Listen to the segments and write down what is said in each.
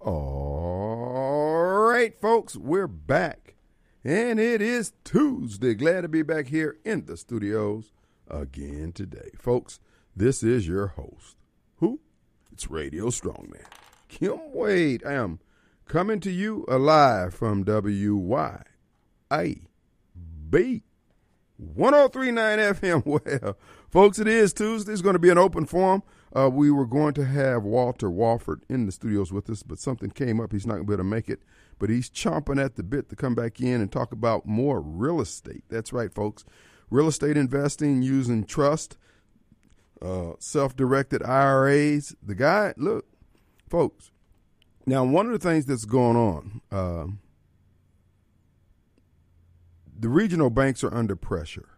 All right, folks, we're back. And it is Tuesday. Glad to be back here in the studios again today. Folks, this is your host. Who? It's Radio Strongman. Kim Wade. I am coming to you alive from WYAB 1039 FM. Well, folks, it is Tuesday. It's going to be an open forum. Uh, we were going to have Walter Walford in the studios with us, but something came up. He's not going to be able to make it, but he's chomping at the bit to come back in and talk about more real estate. That's right, folks. Real estate investing using trust, uh, self directed IRAs. The guy, look, folks, now one of the things that's going on, uh, the regional banks are under pressure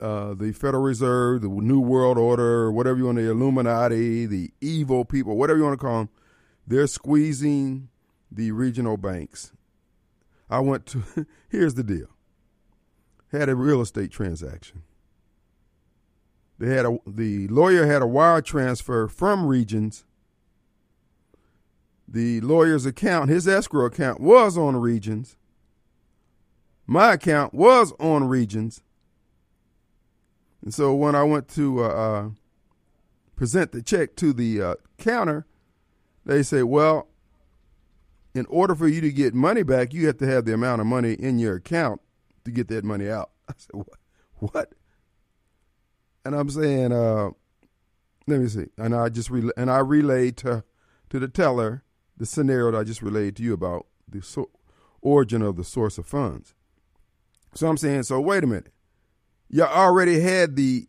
uh, the Federal Reserve, the New World Order, whatever you want, the Illuminati, the evil people, whatever you want to call them, they're squeezing the regional banks. I went to, here's the deal had a real estate transaction. They had a, the lawyer had a wire transfer from Regions. The lawyer's account, his escrow account, was on Regions. My account was on Regions and so when I went to uh, uh, present the check to the uh, counter, they say, well, in order for you to get money back, you have to have the amount of money in your account to get that money out. I said, what? What? And I'm saying, uh, let me see. And I just re- and I relayed to to the teller the scenario that I just relayed to you about the so- origin of the source of funds. So I'm saying, so wait a minute you already had the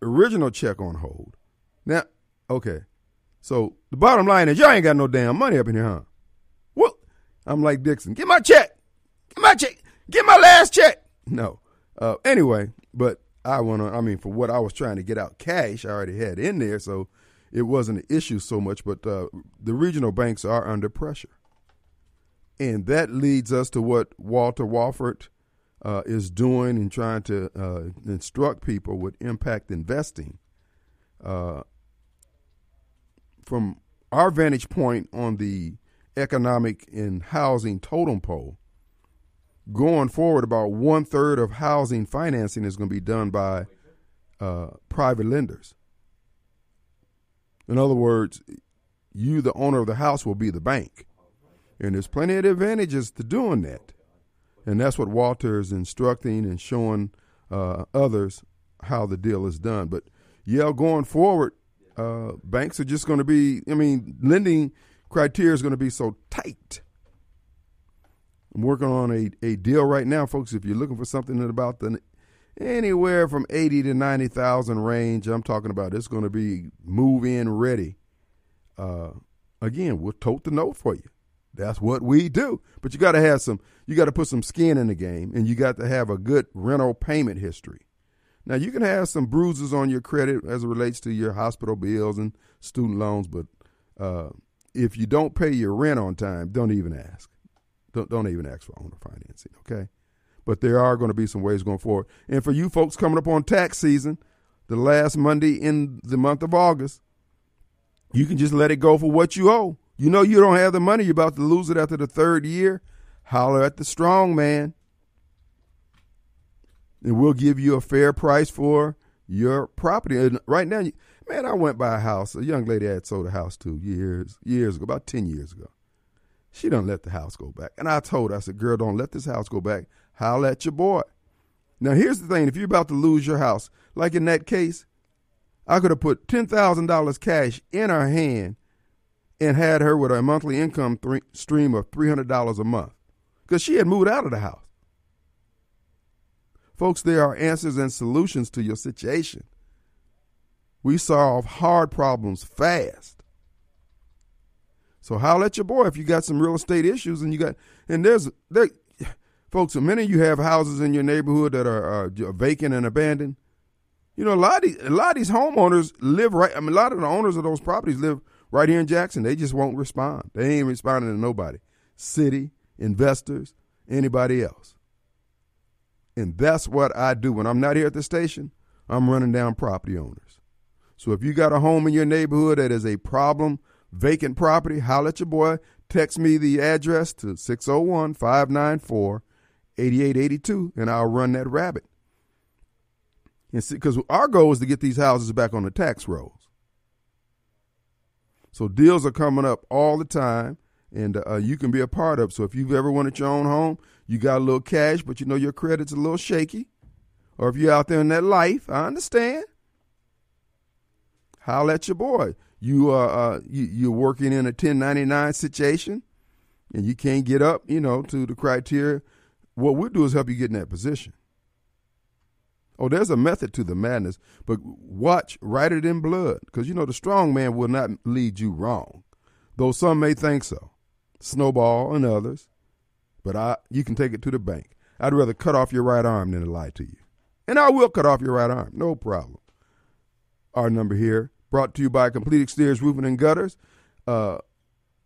original check on hold. Now, okay. So the bottom line is y'all ain't got no damn money up in here, huh? Well, I'm like Dixon. Get my check. Get my check. Get my last check. No. Uh, anyway, but I want to, I mean, for what I was trying to get out cash, I already had in there. So it wasn't an issue so much, but uh, the regional banks are under pressure. And that leads us to what Walter Walford uh, is doing and trying to uh, instruct people with impact investing. Uh, from our vantage point on the economic and housing totem pole, going forward, about one third of housing financing is going to be done by uh, private lenders. In other words, you, the owner of the house, will be the bank. And there's plenty of advantages to doing that. And that's what Walter is instructing and showing uh, others how the deal is done. But yeah, going forward, uh, banks are just going to be, I mean, lending criteria is going to be so tight. I'm working on a, a deal right now, folks. If you're looking for something at about the anywhere from 80 to 90,000 range, I'm talking about it's going to be move in ready. Uh, again, we'll tote the note for you. That's what we do. But you got to have some, you got to put some skin in the game and you got to have a good rental payment history. Now, you can have some bruises on your credit as it relates to your hospital bills and student loans, but uh, if you don't pay your rent on time, don't even ask. Don't, don't even ask for owner financing, okay? But there are going to be some ways going forward. And for you folks coming up on tax season, the last Monday in the month of August, you can just let it go for what you owe. You know you don't have the money, you're about to lose it after the third year. Holler at the strong man. And we'll give you a fair price for your property. And right now, man, I went by a house. A young lady had sold a house to years, years ago, about 10 years ago. She don't let the house go back. And I told her, I said, girl, don't let this house go back. Holler at your boy. Now, here's the thing. If you're about to lose your house, like in that case, I could have put $10,000 cash in her hand and had her with a monthly income stream of $300 a month because she had moved out of the house. Folks, there are answers and solutions to your situation. We solve hard problems fast. So holler at your boy if you got some real estate issues and you got and there's there folks, many of you have houses in your neighborhood that are, are vacant and abandoned. You know, a lot of these, a lot of these homeowners live right. I mean, a lot of the owners of those properties live right here in Jackson, they just won't respond. They ain't responding to nobody. City, investors, anybody else. And that's what I do. When I'm not here at the station, I'm running down property owners. So if you got a home in your neighborhood that is a problem vacant property, holler at your boy. Text me the address to 601 594 8882, and I'll run that rabbit. Because our goal is to get these houses back on the tax rolls. So deals are coming up all the time, and uh, you can be a part of. So if you've ever wanted your own home, you got a little cash, but you know your credit's a little shaky, or if you're out there in that life, I understand. Holler at your boy. You uh, uh you, you're working in a 1099 situation, and you can't get up, you know, to the criteria. What we'll do is help you get in that position. Oh, there's a method to the madness, but watch, write it in blood, because you know the strong man will not lead you wrong, though some may think so. Snowball and others, but I, you can take it to the bank. I'd rather cut off your right arm than to lie to you, and I will cut off your right arm, no problem. Our number here, brought to you by Complete Exteriors Roofing and Gutters, uh,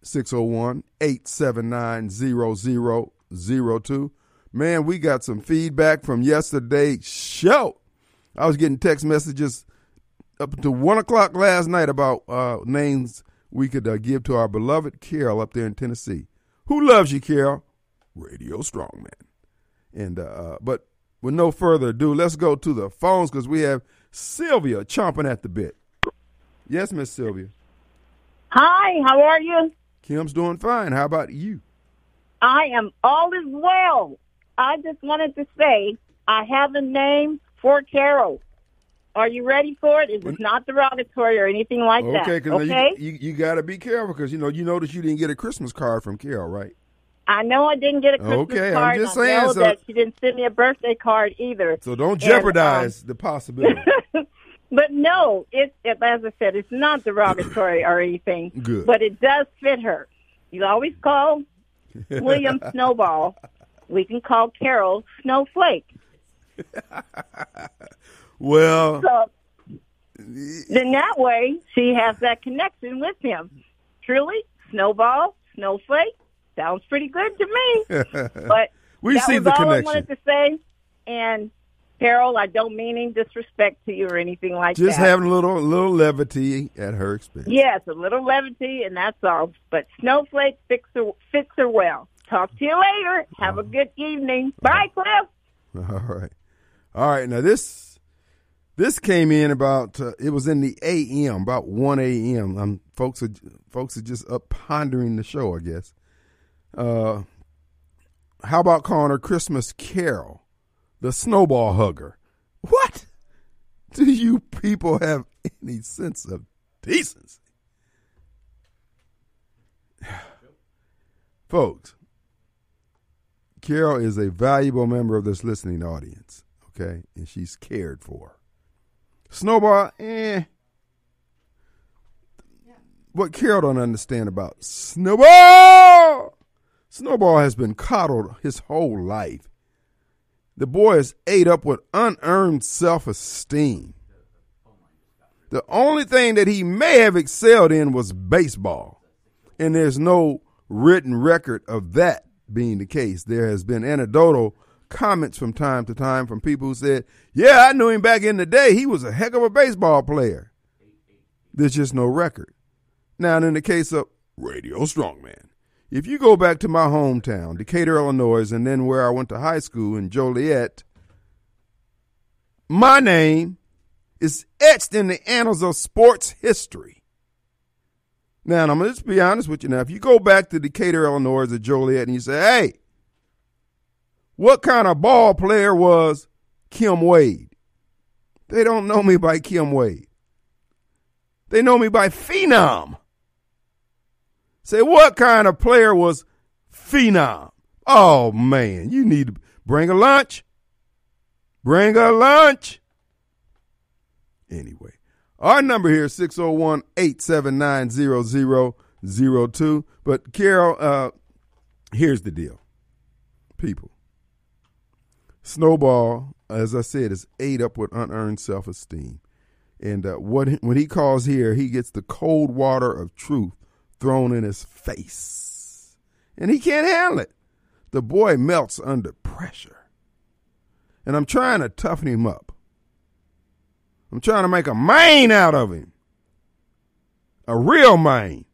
601 879 0002. Man, we got some feedback from yesterday's show. I was getting text messages up until one o'clock last night about uh, names we could uh, give to our beloved Carol up there in Tennessee. Who loves you, Carol? Radio Strongman. And uh, uh but with no further ado, let's go to the phones because we have Sylvia chomping at the bit. Yes, Miss Sylvia. Hi, how are you? Kim's doing fine. How about you? I am all is well. I just wanted to say I have a name for Carol. Are you ready for it? It's not derogatory or anything like okay, that. Cause okay, you, you, you got to be careful because you know you noticed you didn't get a Christmas card from Carol, right? I know I didn't get a Christmas okay, card. I'm just I saying. so, that she didn't send me a birthday card either. So don't jeopardize and, um, the possibility. but no, it, it as I said, it's not derogatory or anything. Good. But it does fit her. You always call William Snowball we can call Carol Snowflake. well, so then that way she has that connection with him. Truly, Snowball, Snowflake sounds pretty good to me. but we that see was the all connection. I wanted to say. And Carol, I don't mean any disrespect to you or anything like Just that. Just having a little little levity at her expense. Yes, a little levity, and that's all. But Snowflake fits her, fits her well. Talk to you later. Have a good evening. Bye, Cliff. All right. All right. Now this this came in about uh, it was in the a.m. about one a.m. Um, folks are folks are just up pondering the show, I guess. Uh, how about calling her Christmas Carol, the snowball hugger? What? Do you people have any sense of decency? Folks, Carol is a valuable member of this listening audience, okay? And she's cared for. Snowball, eh. What Carol don't understand about Snowball, Snowball has been coddled his whole life. The boy is ate up with unearned self-esteem. The only thing that he may have excelled in was baseball, and there's no written record of that being the case. There has been anecdotal comments from time to time from people who said, Yeah, I knew him back in the day. He was a heck of a baseball player. There's just no record. Now, in the case of Radio Strongman, if you go back to my hometown, Decatur, Illinois, and then where I went to high school in Joliet, my name is etched in the annals of sports history. Now, I'm going to just be honest with you now. If you go back to Decatur, Illinois, at Joliet, and you say, hey, what kind of ball player was Kim Wade? They don't know me by Kim Wade. They know me by Phenom. Say, what kind of player was Phenom? Oh, man, you need to bring a lunch. Bring a lunch. Anyway, our number here is 601 879 0002. But, Carol, uh, here's the deal. People, Snowball, as I said, is ate up with unearned self esteem. And uh, what when he calls here, he gets the cold water of truth thrown in his face. And he can't handle it. The boy melts under pressure. And I'm trying to toughen him up. I'm trying to make a man out of him. A real man.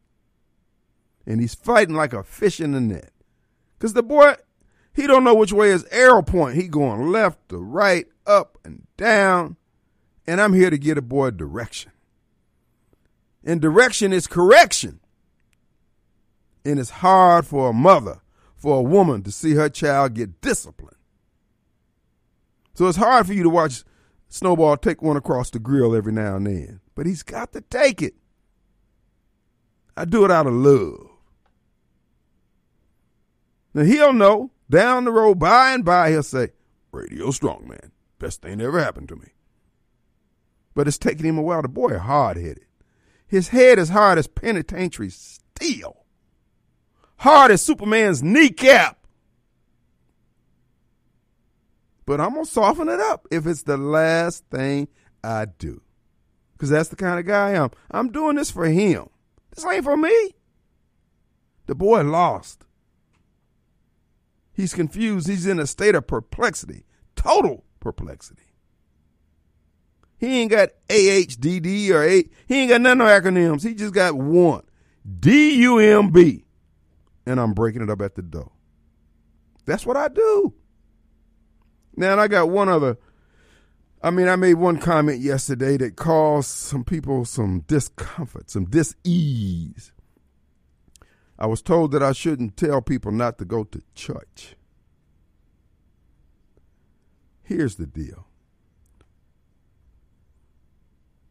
and he's fighting like a fish in the net. Cause the boy, he don't know which way his arrow point. He going left to right, up and down. And I'm here to get a boy direction. And direction is correction. And it's hard for a mother, for a woman to see her child get disciplined. So it's hard for you to watch Snowball take one across the grill every now and then. But he's got to take it. I do it out of love. Now he'll know down the road, by and by, he'll say, Radio strong, man. Best thing that ever happened to me. But it's taking him a while. The boy hard headed. His head is hard as penitentiary steel. Hard as Superman's kneecap. But I'm going to soften it up if it's the last thing I do. Because that's the kind of guy I am. I'm doing this for him. This ain't for me. The boy lost. He's confused. He's in a state of perplexity, total perplexity. He ain't got AHDD or A. He ain't got none of acronyms. He just got one D U M B. And I'm breaking it up at the door. That's what I do. Now, and I got one other. I mean, I made one comment yesterday that caused some people some discomfort, some dis-ease. I was told that I shouldn't tell people not to go to church. Here's the deal.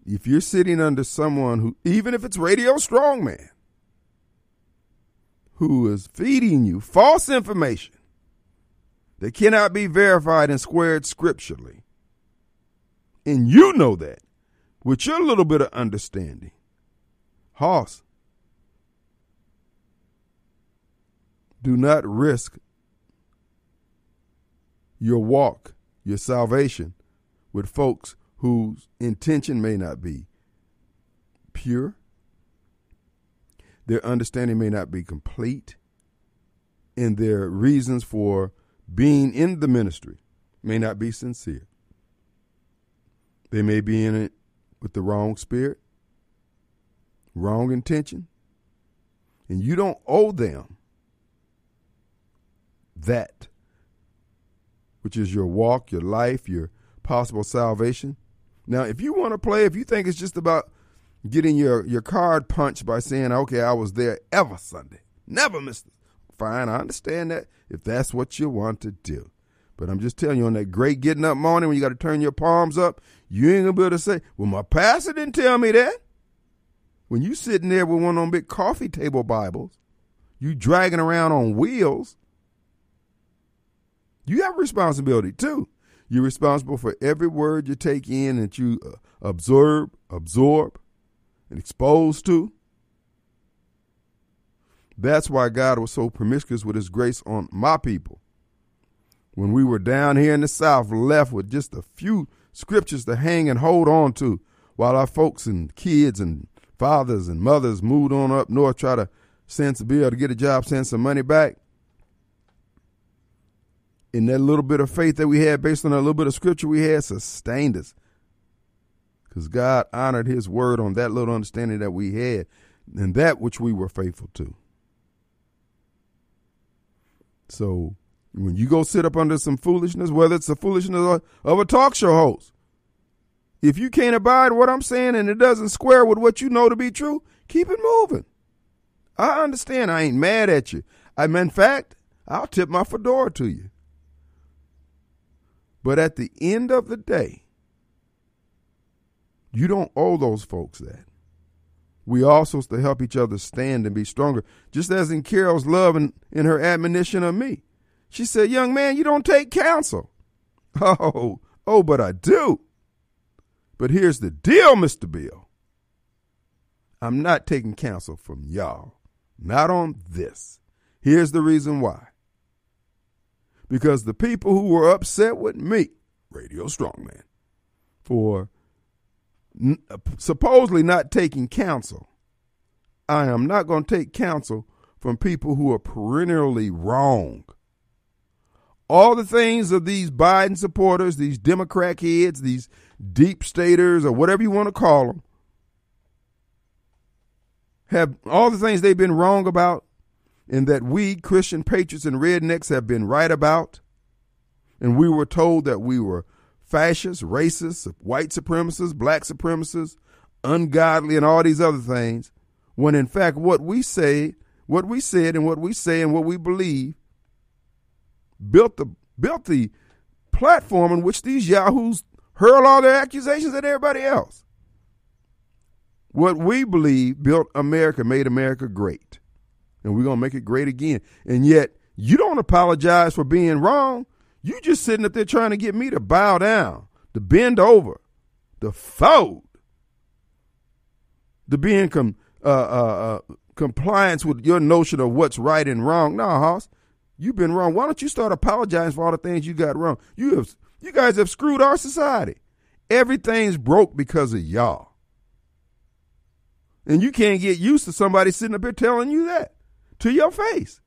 If you're sitting under someone who, even if it's Radio Strongman, who is feeding you false information, that cannot be verified and squared scripturally. And you know that with your little bit of understanding. Hoss, do not risk your walk, your salvation with folks whose intention may not be pure. Their understanding may not be complete, and their reasons for being in the ministry may not be sincere. They may be in it with the wrong spirit, wrong intention, and you don't owe them that, which is your walk, your life, your possible salvation. Now, if you want to play, if you think it's just about getting your, your card punched by saying, okay, I was there ever Sunday, never missed it, fine, I understand that if that's what you want to do. But I'm just telling you, on that great getting up morning when you got to turn your palms up, you ain't gonna be able to say, "Well, my pastor didn't tell me that." When you sitting there with one of them big coffee table Bibles, you dragging around on wheels, you have responsibility too. You're responsible for every word you take in that you uh, absorb, absorb, and expose to. That's why God was so promiscuous with his grace on my people. When we were down here in the South, left with just a few scriptures to hang and hold on to, while our folks and kids and fathers and mothers moved on up north, try to send some bill to get a job, send some money back. And that little bit of faith that we had based on that little bit of scripture we had sustained us. Because God honored his word on that little understanding that we had and that which we were faithful to. So when you go sit up under some foolishness, whether it's the foolishness of a talk show host, if you can't abide what I'm saying and it doesn't square with what you know to be true, keep it moving. I understand. I ain't mad at you. I'm in fact, I'll tip my fedora to you. But at the end of the day, you don't owe those folks that. We supposed to help each other stand and be stronger, just as in Carol's love and in her admonition of me. She said, Young man, you don't take counsel. Oh, oh, but I do. But here's the deal, Mr. Bill. I'm not taking counsel from y'all. Not on this. Here's the reason why. Because the people who were upset with me, Radio Strongman, for supposedly not taking counsel. I am not going to take counsel from people who are perennially wrong. All the things of these Biden supporters, these Democrat heads, these deep staters, or whatever you want to call them, have all the things they've been wrong about and that we, Christian patriots and rednecks, have been right about. And we were told that we were fascists, racists, white supremacists, black supremacists, ungodly, and all these other things. When in fact, what we say, what we said, and what we say, and what we believe built the built the platform in which these yahoos hurl all their accusations at everybody else. What we believe built America, made America great. And we're going to make it great again. And yet, you don't apologize for being wrong. You just sitting up there trying to get me to bow down, to bend over, to fold, to be in com, uh, uh, uh, compliance with your notion of what's right and wrong. No, Hoss, you've been wrong. Why don't you start apologizing for all the things you got wrong? You have, you guys have screwed our society. Everything's broke because of y'all. And you can't get used to somebody sitting up here telling you that to your face.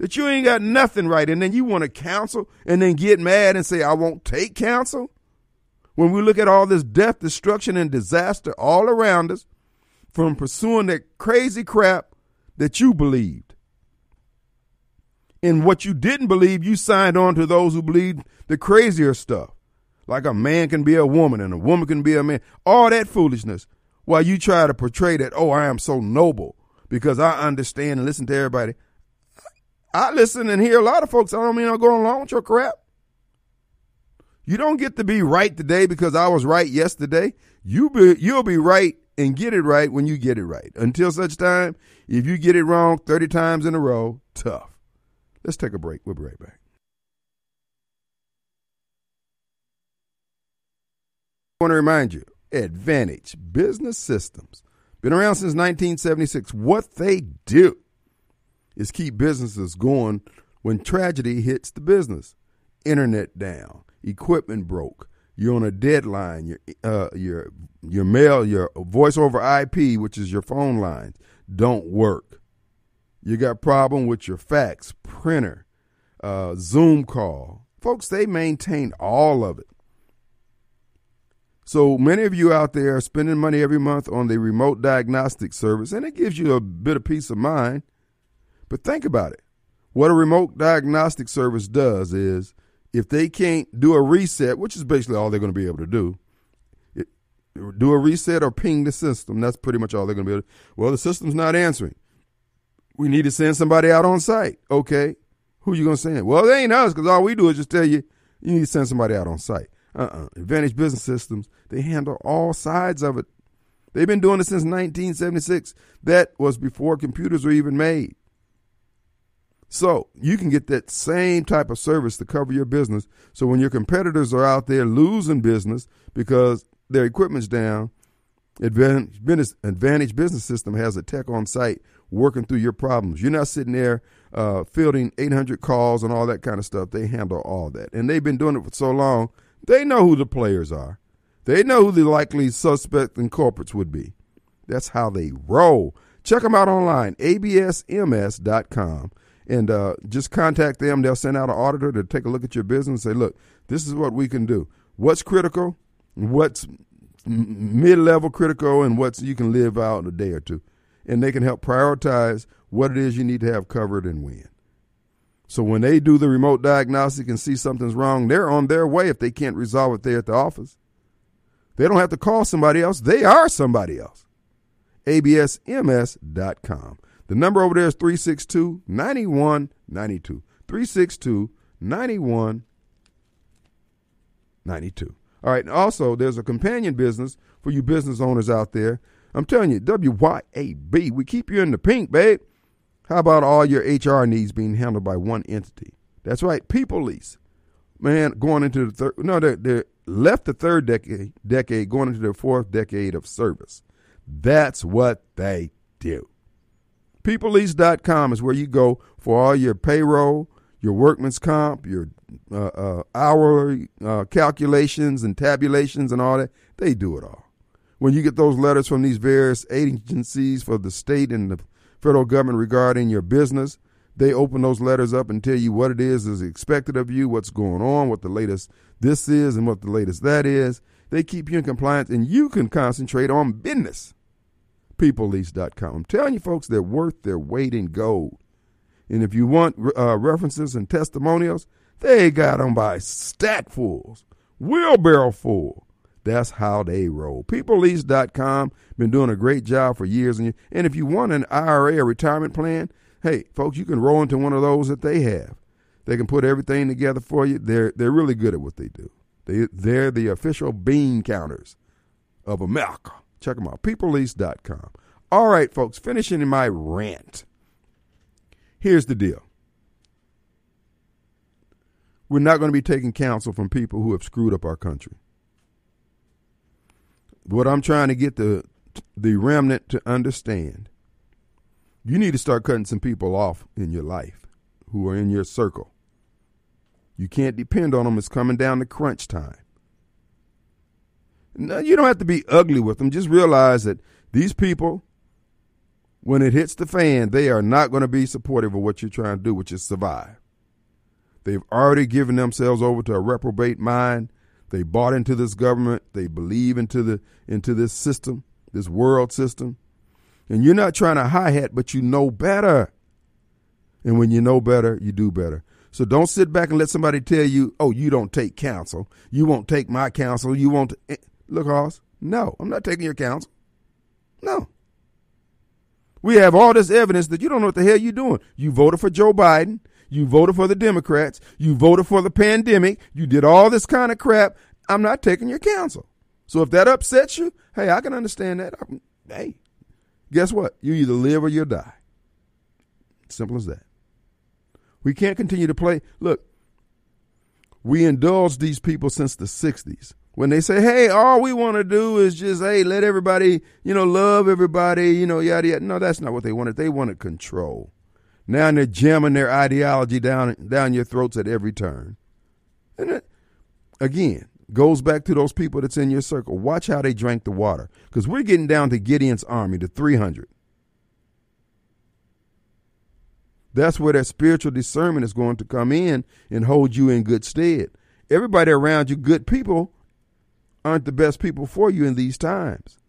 That you ain't got nothing right. And then you want to counsel and then get mad and say, I won't take counsel. When we look at all this death, destruction, and disaster all around us from pursuing that crazy crap that you believed. And what you didn't believe, you signed on to those who believed the crazier stuff. Like a man can be a woman and a woman can be a man. All that foolishness while you try to portray that, oh, I am so noble because I understand and listen to everybody. I listen and hear a lot of folks. I don't mean I'm going along with your crap. You don't get to be right today because I was right yesterday. You be, you'll be right and get it right when you get it right. Until such time, if you get it wrong 30 times in a row, tough. Let's take a break. We'll be right back. I want to remind you Advantage Business Systems. Been around since 1976. What they do is keep businesses going when tragedy hits the business. Internet down, equipment broke, you're on a deadline, your uh, your your mail, your voice over IP, which is your phone lines, don't work. You got problem with your fax, printer, uh, Zoom call. Folks, they maintain all of it. So many of you out there are spending money every month on the remote diagnostic service, and it gives you a bit of peace of mind. But think about it. What a remote diagnostic service does is if they can't do a reset, which is basically all they're going to be able to do, it, do a reset or ping the system. That's pretty much all they're going to be able to Well, the system's not answering. We need to send somebody out on site. Okay. Who are you going to send? Well, they ain't us because all we do is just tell you you need to send somebody out on site. Uh-uh. Advantage Business Systems, they handle all sides of it. They've been doing it since 1976. That was before computers were even made. So you can get that same type of service to cover your business. So when your competitors are out there losing business because their equipment's down, Advantage Business, Advantage Business System has a tech on site working through your problems. You're not sitting there uh, fielding 800 calls and all that kind of stuff. They handle all that. And they've been doing it for so long they know who the players are. They know who the likely suspect and culprits would be. That's how they roll. Check them out online, absms.com, and uh, just contact them. They'll send out an auditor to take a look at your business and say, look, this is what we can do. What's critical, what's mid level critical, and what's you can live out in a day or two. And they can help prioritize what it is you need to have covered and when. So when they do the remote diagnostic and see something's wrong, they're on their way if they can't resolve it there at the office. They don't have to call somebody else. They are somebody else. ABSMS.com. The number over there is 362 9192. 362 9192. All right. Also, there's a companion business for you business owners out there. I'm telling you, WYAB, we keep you in the pink, babe. How about all your HR needs being handled by one entity? That's right, People Lease. Man, going into the third, no, they they left the third decade, decade, going into their fourth decade of service. That's what they do. PeopleLease.com is where you go for all your payroll, your workman's comp, your uh, uh, hourly uh, calculations and tabulations and all that. They do it all. When you get those letters from these various agencies for the state and the federal government regarding your business. They open those letters up and tell you what it is is expected of you, what's going on, what the latest this is, and what the latest that is. They keep you in compliance, and you can concentrate on business. PeopleLease.com. I'm telling you, folks, they're worth their weight in gold. And if you want uh, references and testimonials, they got them by stackfuls, wheelbarrow full. That's how they roll. PeopleLease.com been doing a great job for years. And, and if you want an IRA or retirement plan, hey, folks, you can roll into one of those that they have. They can put everything together for you. They're they're really good at what they do. They they're the official bean counters of America. Check them out. PeopleLease.com. All right, folks, finishing my rant. Here's the deal. We're not going to be taking counsel from people who have screwed up our country. What I'm trying to get the the remnant to understand, you need to start cutting some people off in your life who are in your circle. You can't depend on them. It's coming down to crunch time. No, you don't have to be ugly with them. Just realize that these people, when it hits the fan, they are not going to be supportive of what you're trying to do, which is survive. They've already given themselves over to a reprobate mind. They bought into this government. They believe into the into this system, this world system. And you're not trying to hi hat, but you know better. And when you know better, you do better. So don't sit back and let somebody tell you, oh, you don't take counsel. You won't take my counsel. You won't. Eh. Look, Hoss, no, I'm not taking your counsel. No. We have all this evidence that you don't know what the hell you're doing. You voted for Joe Biden. You voted for the Democrats. You voted for the pandemic. You did all this kind of crap. I'm not taking your counsel. So if that upsets you, hey, I can understand that. Hey, guess what? You either live or you die. Simple as that. We can't continue to play. Look, we indulged these people since the 60s. When they say, hey, all we want to do is just, hey, let everybody, you know, love everybody, you know, yada, yada. No, that's not what they wanted. They wanted control. Now they're jamming their ideology down down your throats at every turn. And it, again, goes back to those people that's in your circle. Watch how they drank the water. Because we're getting down to Gideon's army, the 300. That's where that spiritual discernment is going to come in and hold you in good stead. Everybody around you, good people, aren't the best people for you in these times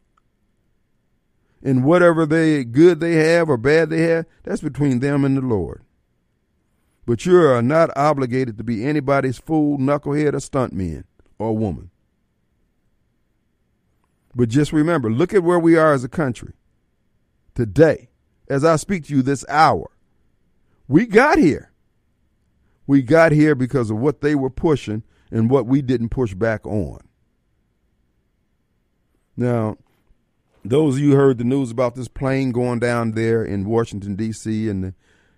and whatever they good they have or bad they have, that's between them and the Lord. But you are not obligated to be anybody's fool, knucklehead, or stuntman or woman. But just remember, look at where we are as a country today. As I speak to you this hour, we got here. We got here because of what they were pushing and what we didn't push back on. Now, those of you heard the news about this plane going down there in Washington D.C. and the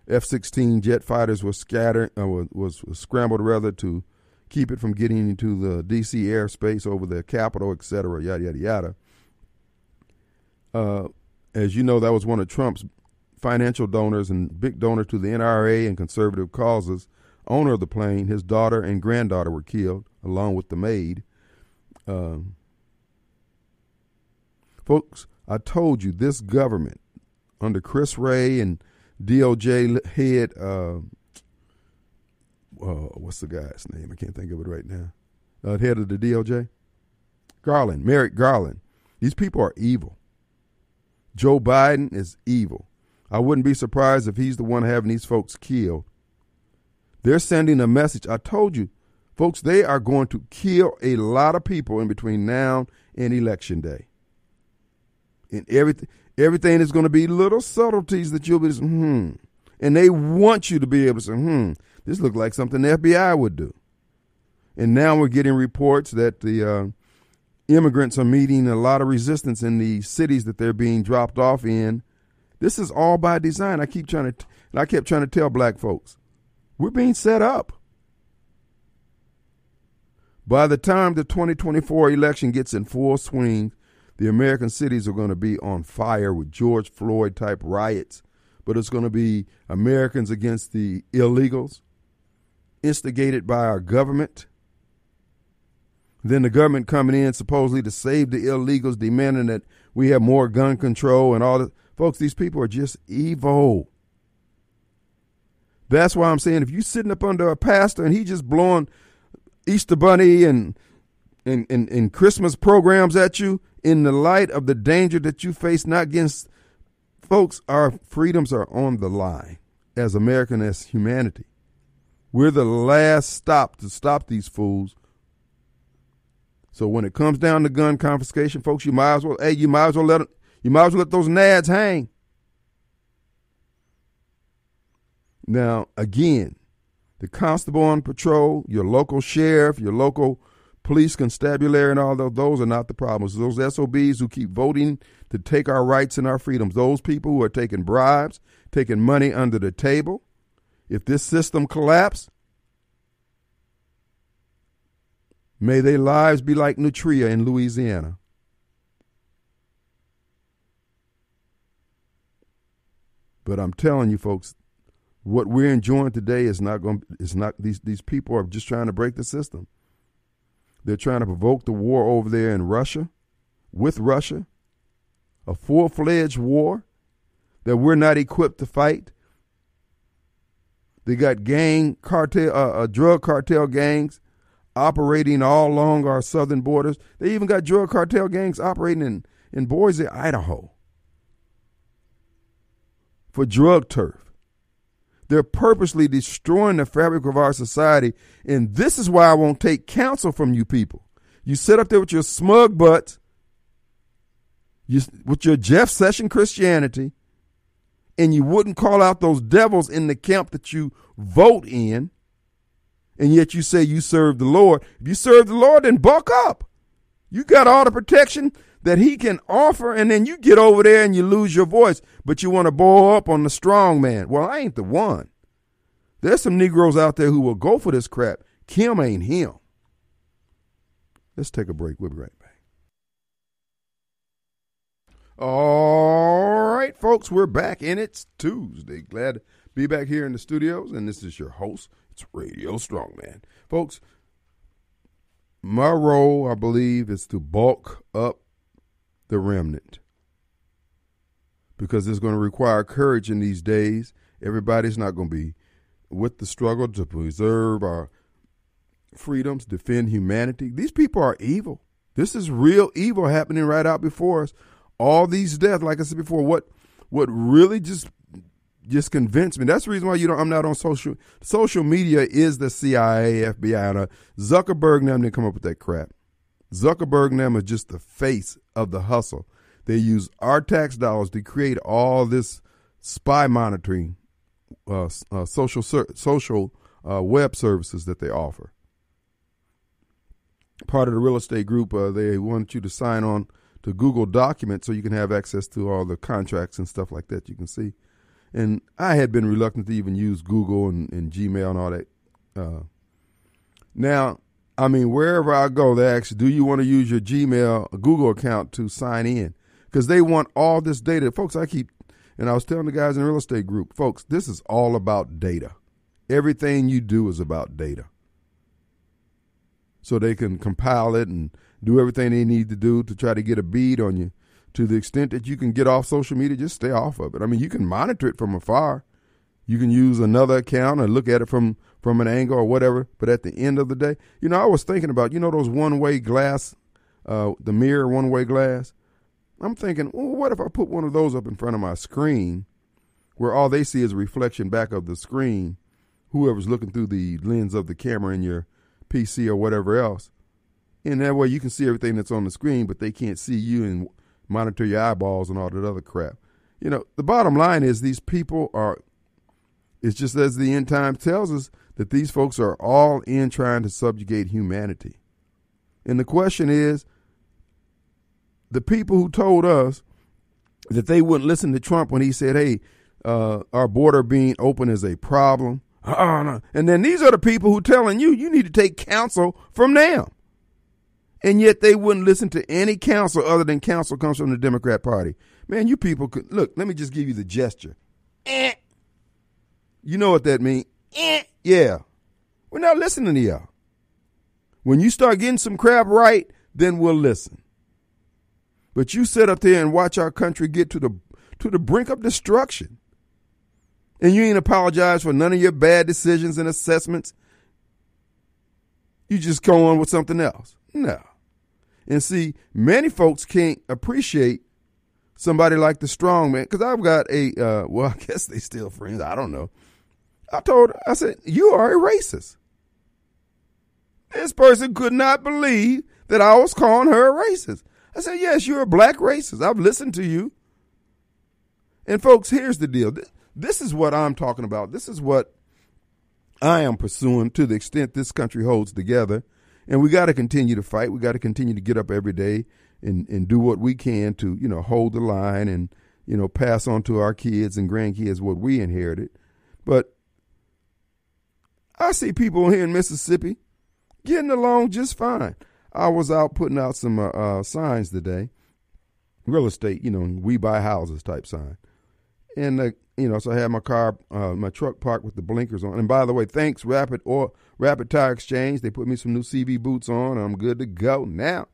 F-16 jet fighters were scattered, uh, was, was scrambled rather to keep it from getting into the D.C. airspace over the Capitol, et cetera, yada yada yada. Uh, as you know, that was one of Trump's financial donors and big donor to the NRA and conservative causes. Owner of the plane, his daughter and granddaughter were killed, along with the maid. Um, Folks, I told you this government under Chris Wray and DOJ head, uh, uh, what's the guy's name? I can't think of it right now. Uh, head of the DOJ? Garland, Merrick Garland. These people are evil. Joe Biden is evil. I wouldn't be surprised if he's the one having these folks killed. They're sending a message. I told you, folks, they are going to kill a lot of people in between now and election day and everything everything is going to be little subtleties that you'll be hmm. And they want you to be able to say, hmm, this looks like something the FBI would do. And now we're getting reports that the uh, immigrants are meeting a lot of resistance in the cities that they're being dropped off in. This is all by design. I keep trying to, I kept trying to tell black folks, we're being set up. By the time the 2024 election gets in full swing, the American cities are going to be on fire with George Floyd type riots, but it's going to be Americans against the illegals, instigated by our government. Then the government coming in supposedly to save the illegals, demanding that we have more gun control and all that. Folks, these people are just evil. That's why I'm saying if you're sitting up under a pastor and he just blowing Easter Bunny and and, and, and Christmas programs at you, in the light of the danger that you face, not against folks, our freedoms are on the line. as American as humanity. We're the last stop to stop these fools. So when it comes down to gun confiscation, folks, you might as well hey, you might as well let you might as well let those nads hang. Now, again, the constable on patrol, your local sheriff, your local police constabulary, and all those, those are not the problems. Those SOBs who keep voting to take our rights and our freedoms, those people who are taking bribes, taking money under the table. If this system collapse, may their lives be like Nutria in Louisiana. But I'm telling you, folks, what we're enjoying today is not going. It's not these these people are just trying to break the system. They're trying to provoke the war over there in Russia, with Russia, a full fledged war that we're not equipped to fight. They got gang cartel, uh, uh, drug cartel gangs operating all along our southern borders. They even got drug cartel gangs operating in, in Boise, Idaho for drug turf. They're purposely destroying the fabric of our society. And this is why I won't take counsel from you people. You sit up there with your smug butts, you, with your Jeff Session Christianity, and you wouldn't call out those devils in the camp that you vote in, and yet you say you serve the Lord. If you serve the Lord, then buck up. You got all the protection that he can offer, and then you get over there and you lose your voice, but you want to bow up on the strong man. Well, I ain't the one. There's some Negroes out there who will go for this crap. Kim ain't him. Let's take a break. We'll be right back. All right, folks, we're back, and it's Tuesday. Glad to be back here in the studios, and this is your host. It's Radio Strongman. Folks, my role, I believe, is to bulk up the remnant because it's going to require courage in these days. Everybody's not going to be with the struggle to preserve our freedoms, defend humanity. These people are evil. This is real evil happening right out before us. All these deaths, like I said before, what what really just just convinced me. That's the reason why you don't. I'm not on social. Social media is the CIA, FBI, and uh, Zuckerberg and them didn't come up with that crap. Zuckerberg and them is just the face of the hustle. They use our tax dollars to create all this spy monitoring, uh, uh, social social uh, web services that they offer. Part of the real estate group, uh, they want you to sign on to Google Documents so you can have access to all the contracts and stuff like that. You can see, and I had been reluctant to even use Google and, and Gmail and all that. Uh, now I mean, wherever I go, they ask, do you want to use your Gmail, Google account to sign in? Because they want all this data. Folks, I keep, and I was telling the guys in the real estate group, folks, this is all about data. Everything you do is about data. So they can compile it and do everything they need to do to try to get a bead on you. To the extent that you can get off social media, just stay off of it. I mean, you can monitor it from afar. You can use another account and look at it from from an angle or whatever. But at the end of the day, you know, I was thinking about, you know, those one way glass, uh, the mirror one way glass. I'm thinking, well, what if I put one of those up in front of my screen where all they see is a reflection back of the screen, whoever's looking through the lens of the camera in your PC or whatever else. And that way you can see everything that's on the screen, but they can't see you and monitor your eyeballs and all that other crap. You know, the bottom line is these people are, it's just as the end time tells us, that these folks are all in trying to subjugate humanity. And the question is the people who told us that they wouldn't listen to Trump when he said, hey, uh, our border being open is a problem. Oh, no. And then these are the people who telling you you need to take counsel from them. And yet they wouldn't listen to any counsel other than counsel comes from the Democrat Party. Man, you people could look, let me just give you the gesture. Eh. You know what that means. Eh. Yeah. We're not listening to y'all. When you start getting some crap right, then we'll listen. But you sit up there and watch our country get to the to the brink of destruction. And you ain't apologize for none of your bad decisions and assessments. You just go on with something else. No. And see, many folks can't appreciate somebody like the strong man, because I've got a, uh, well, I guess they still friends. I don't know. I told her, I said, you are a racist. This person could not believe that I was calling her a racist. I said, yes, you're a black racist. I've listened to you. And folks, here's the deal. This is what I'm talking about. This is what I am pursuing to the extent this country holds together. And we got to continue to fight. We got to continue to get up every day and, and do what we can to, you know, hold the line and, you know, pass on to our kids and grandkids what we inherited. But I see people here in Mississippi getting along just fine. I was out putting out some uh, uh, signs today, real estate, you know, we buy houses type sign. And, uh, you know, so I had my car, uh, my truck parked with the blinkers on. And by the way, thanks Rapid or Rapid Tire Exchange. They put me some new CV boots on. I'm good to go now.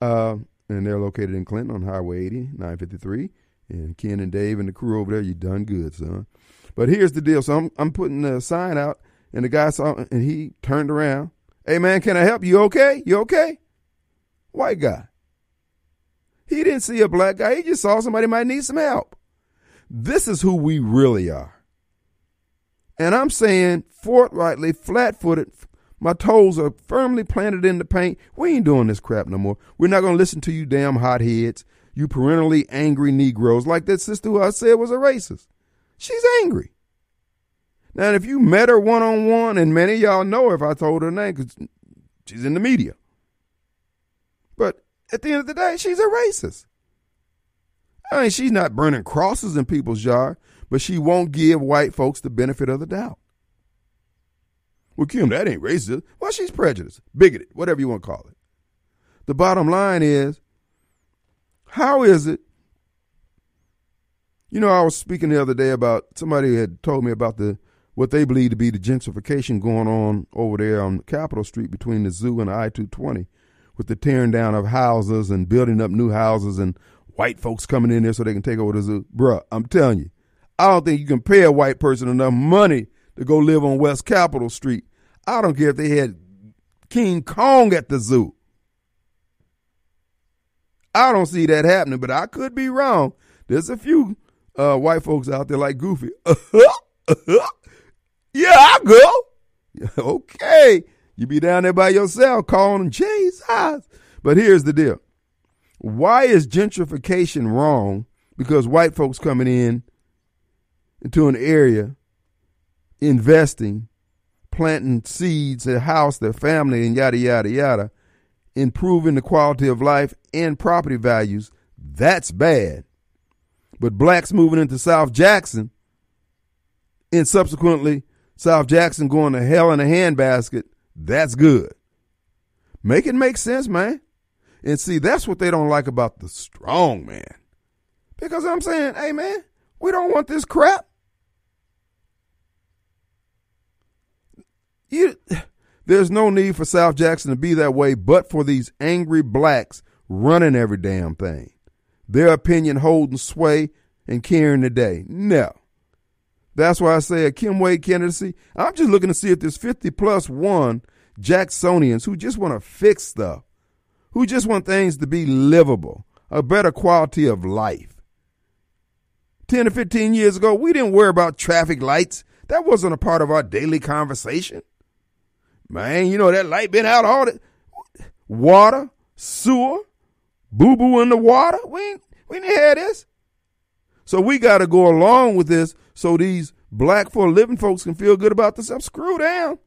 Uh, and they're located in Clinton on Highway 80, 953. And Ken and Dave and the crew over there, you done good, son. But here's the deal. So I'm, I'm putting the sign out, and the guy saw, and he turned around. Hey, man, can I help you? Okay? You okay? White guy. He didn't see a black guy. He just saw somebody might need some help. This is who we really are. And I'm saying forthrightly, flat footed, my toes are firmly planted in the paint. We ain't doing this crap no more. We're not going to listen to you damn hotheads, you parentally angry Negroes, like that sister who I said was a racist. She's angry. Now, if you met her one on one, and many of y'all know if I told her name because she's in the media. But at the end of the day, she's a racist. I mean, she's not burning crosses in people's yard, but she won't give white folks the benefit of the doubt. Well, Kim, that ain't racist. Well, she's prejudiced, bigoted, whatever you want to call it. The bottom line is, how is it? You know, I was speaking the other day about somebody had told me about the what they believe to be the gentrification going on over there on Capitol Street between the zoo and I two twenty, with the tearing down of houses and building up new houses and white folks coming in there so they can take over the zoo. Bruh, I'm telling you, I don't think you can pay a white person enough money to go live on West Capitol Street. I don't care if they had King Kong at the zoo. I don't see that happening, but I could be wrong. There's a few uh, white folks out there like Goofy. yeah, I'll go. okay. You be down there by yourself calling Jesus. But here's the deal. Why is gentrification wrong? Because white folks coming in into an area, investing, planting seeds, their house, their family, and yada, yada, yada, improving the quality of life and property values, that's bad. But blacks moving into South Jackson and subsequently South Jackson going to hell in a handbasket, that's good. Make it make sense, man. And see, that's what they don't like about the strong man. Because I'm saying, hey, man, we don't want this crap. You, there's no need for South Jackson to be that way, but for these angry blacks running every damn thing. Their opinion holding sway and carrying the day. No. That's why I say Kim Wade candidacy. I'm just looking to see if there's 50 plus one Jacksonians who just want to fix stuff who just want things to be livable, a better quality of life. 10 to 15 years ago, we didn't worry about traffic lights. That wasn't a part of our daily conversation. Man, you know that light been out all the water, sewer, boo boo in the water. We ain't, we didn't have this. So we got to go along with this so these black for living folks can feel good about themselves. Screw down.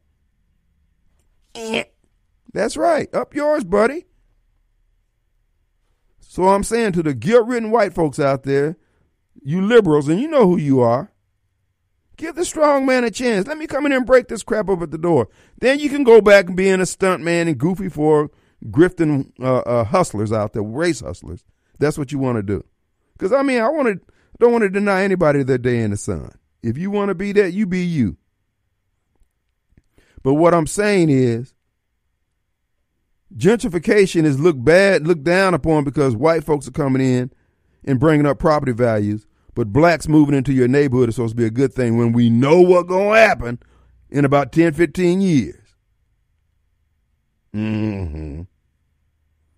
That's right. Up yours, buddy. So I'm saying to the guilt ridden white folks out there, you liberals, and you know who you are, give the strong man a chance. Let me come in and break this crap up at the door. Then you can go back and being a stunt man and goofy for grifting uh, uh, hustlers out there, race hustlers. That's what you want to do. Because I mean, I want to don't want to deny anybody their day in the sun. If you want to be that, you be you. But what I'm saying is, Gentrification is looked bad, looked down upon because white folks are coming in and bringing up property values, but blacks moving into your neighborhood is supposed to be a good thing when we know what's going to happen in about 10, 15 years. Mm-hmm.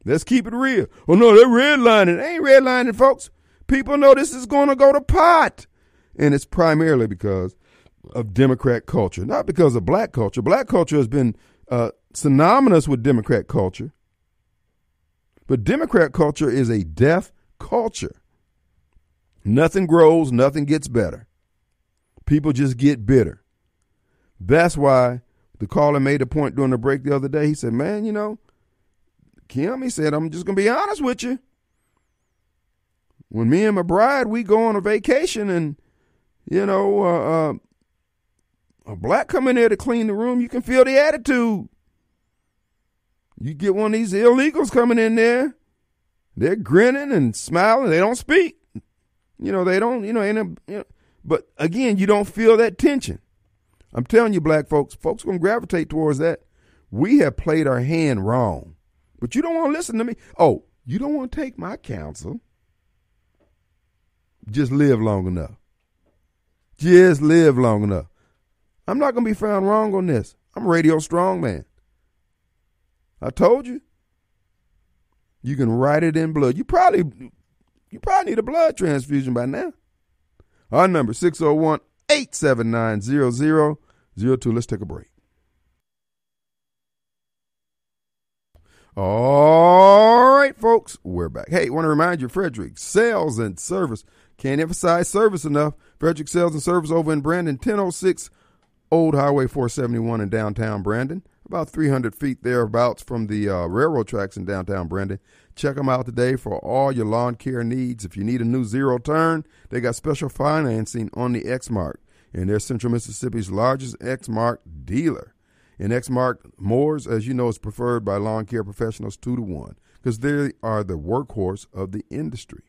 Let's keep it real. Oh no, they're redlining. They ain't redlining, folks. People know this is going to go to pot. And it's primarily because of Democrat culture, not because of black culture. Black culture has been uh, synonymous with Democrat culture. But Democrat culture is a death culture. Nothing grows, nothing gets better. People just get bitter. That's why the caller made a point during the break the other day. He said, Man, you know, Kim, he said, I'm just going to be honest with you. When me and my bride, we go on a vacation and, you know, uh, uh, a black come in there to clean the room, you can feel the attitude. You get one of these illegals coming in there, they're grinning and smiling. They don't speak. You know, they don't, you know, you know, but again, you don't feel that tension. I'm telling you, black folks, folks going to gravitate towards that. We have played our hand wrong. But you don't want to listen to me. Oh, you don't want to take my counsel. Just live long enough. Just live long enough. I'm not going to be found wrong on this. I'm radio strong man. I told you. You can write it in blood. You probably you probably need a blood transfusion by now. Our number 601 879 0002. Let's take a break. All right, folks, we're back. Hey, want to remind you, Frederick, sales and service. Can't emphasize service enough. Frederick Sales and Service over in Brandon, 1006 Old Highway 471 in downtown Brandon, about 300 feet thereabouts from the uh, railroad tracks in downtown Brandon. Check them out today for all your lawn care needs. If you need a new zero turn, they got special financing on the Exmark, and they're Central Mississippi's largest Exmark dealer. And Exmark mowers, as you know, is preferred by lawn care professionals two to one because they are the workhorse of the industry.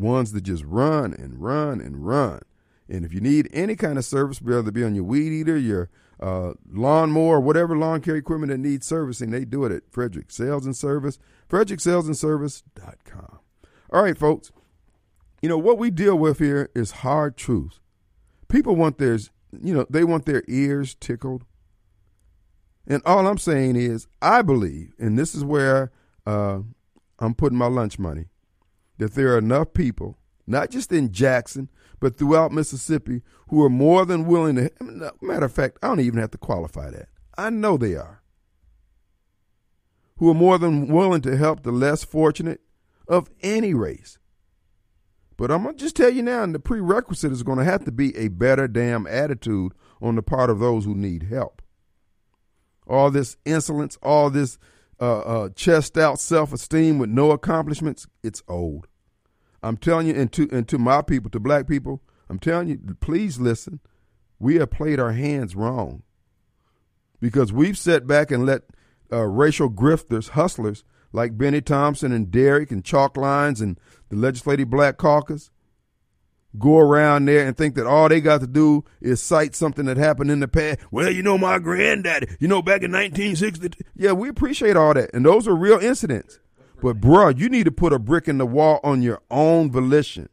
Ones that just run and run and run. And if you need any kind of service, whether it be on your weed eater, your uh, lawnmower, whatever lawn care equipment that needs servicing, they do it at Frederick Sales and Service, fredericksalesandservice.com. All right, folks. You know, what we deal with here is hard truths. People want their, you know, they want their ears tickled. And all I'm saying is, I believe, and this is where uh, I'm putting my lunch money, that there are enough people, not just in Jackson, but throughout Mississippi who are more than willing to. Matter of fact, I don't even have to qualify that. I know they are. Who are more than willing to help the less fortunate of any race. But I'm going to just tell you now, and the prerequisite is going to have to be a better damn attitude on the part of those who need help. All this insolence, all this uh, uh, chest out self esteem with no accomplishments, it's old. I'm telling you, and to, and to my people, to black people, I'm telling you, please listen. We have played our hands wrong because we've sat back and let uh, racial grifters, hustlers like Bennie Thompson and Derrick and Chalk Lines and the Legislative Black Caucus go around there and think that all they got to do is cite something that happened in the past. Well, you know, my granddaddy, you know, back in 1960. Yeah, we appreciate all that. And those are real incidents. But, bruh, you need to put a brick in the wall on your own volition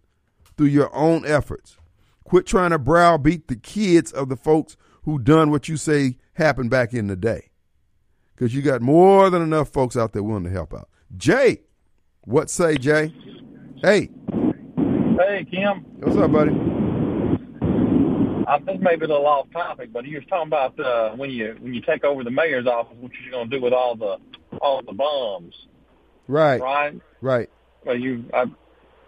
through your own efforts. Quit trying to browbeat the kids of the folks who done what you say happened back in the day. Because you got more than enough folks out there willing to help out. Jay, what say, Jay? Hey. Hey, Kim. What's up, buddy? I think maybe a little off topic, but you was talking about uh, when you when you take over the mayor's office, what you're going to do with all the all the bombs. Right. Right. Right. Well, you I,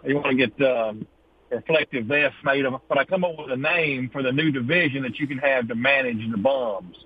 you want to get um, reflective vests made of, but I come up with a name for the new division that you can have to manage the bombs.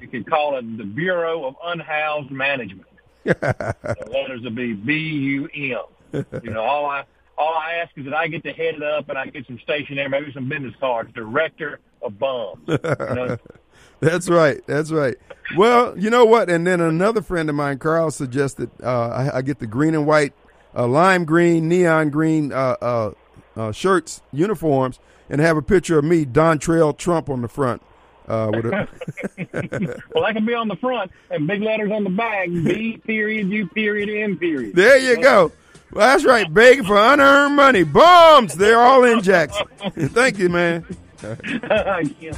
You could call it the Bureau of Unhoused Management. the letters would be B U M. You know, all I all I ask is that I get to head it up and I get some stationery, maybe some business cards. Director of bombs. You know? That's right. That's right. Well, you know what? And then another friend of mine, Carl, suggested uh, I, I, get the green and white, uh, lime green, neon green uh, uh, uh shirts, uniforms, and have a picture of me, Dontrell Trump, on the front. Uh, with a well, that can be on the front and big letters on the back. B period U period N period. There you go. Well, that's right. Begging for unearned money. Bombs. They're all in Jackson. Thank you, man. yeah.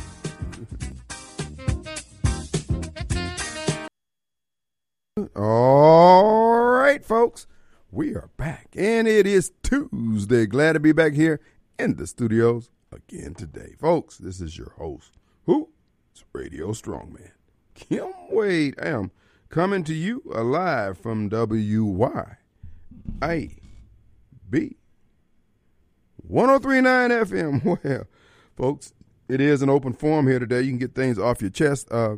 All right, folks. We are back, and it is Tuesday. Glad to be back here in the studios again today. Folks, this is your host, who? It's Radio Strongman. Kim Wade. I am coming to you alive from WYAB 1039 FM. Well, folks, it is an open forum here today. You can get things off your chest. Uh,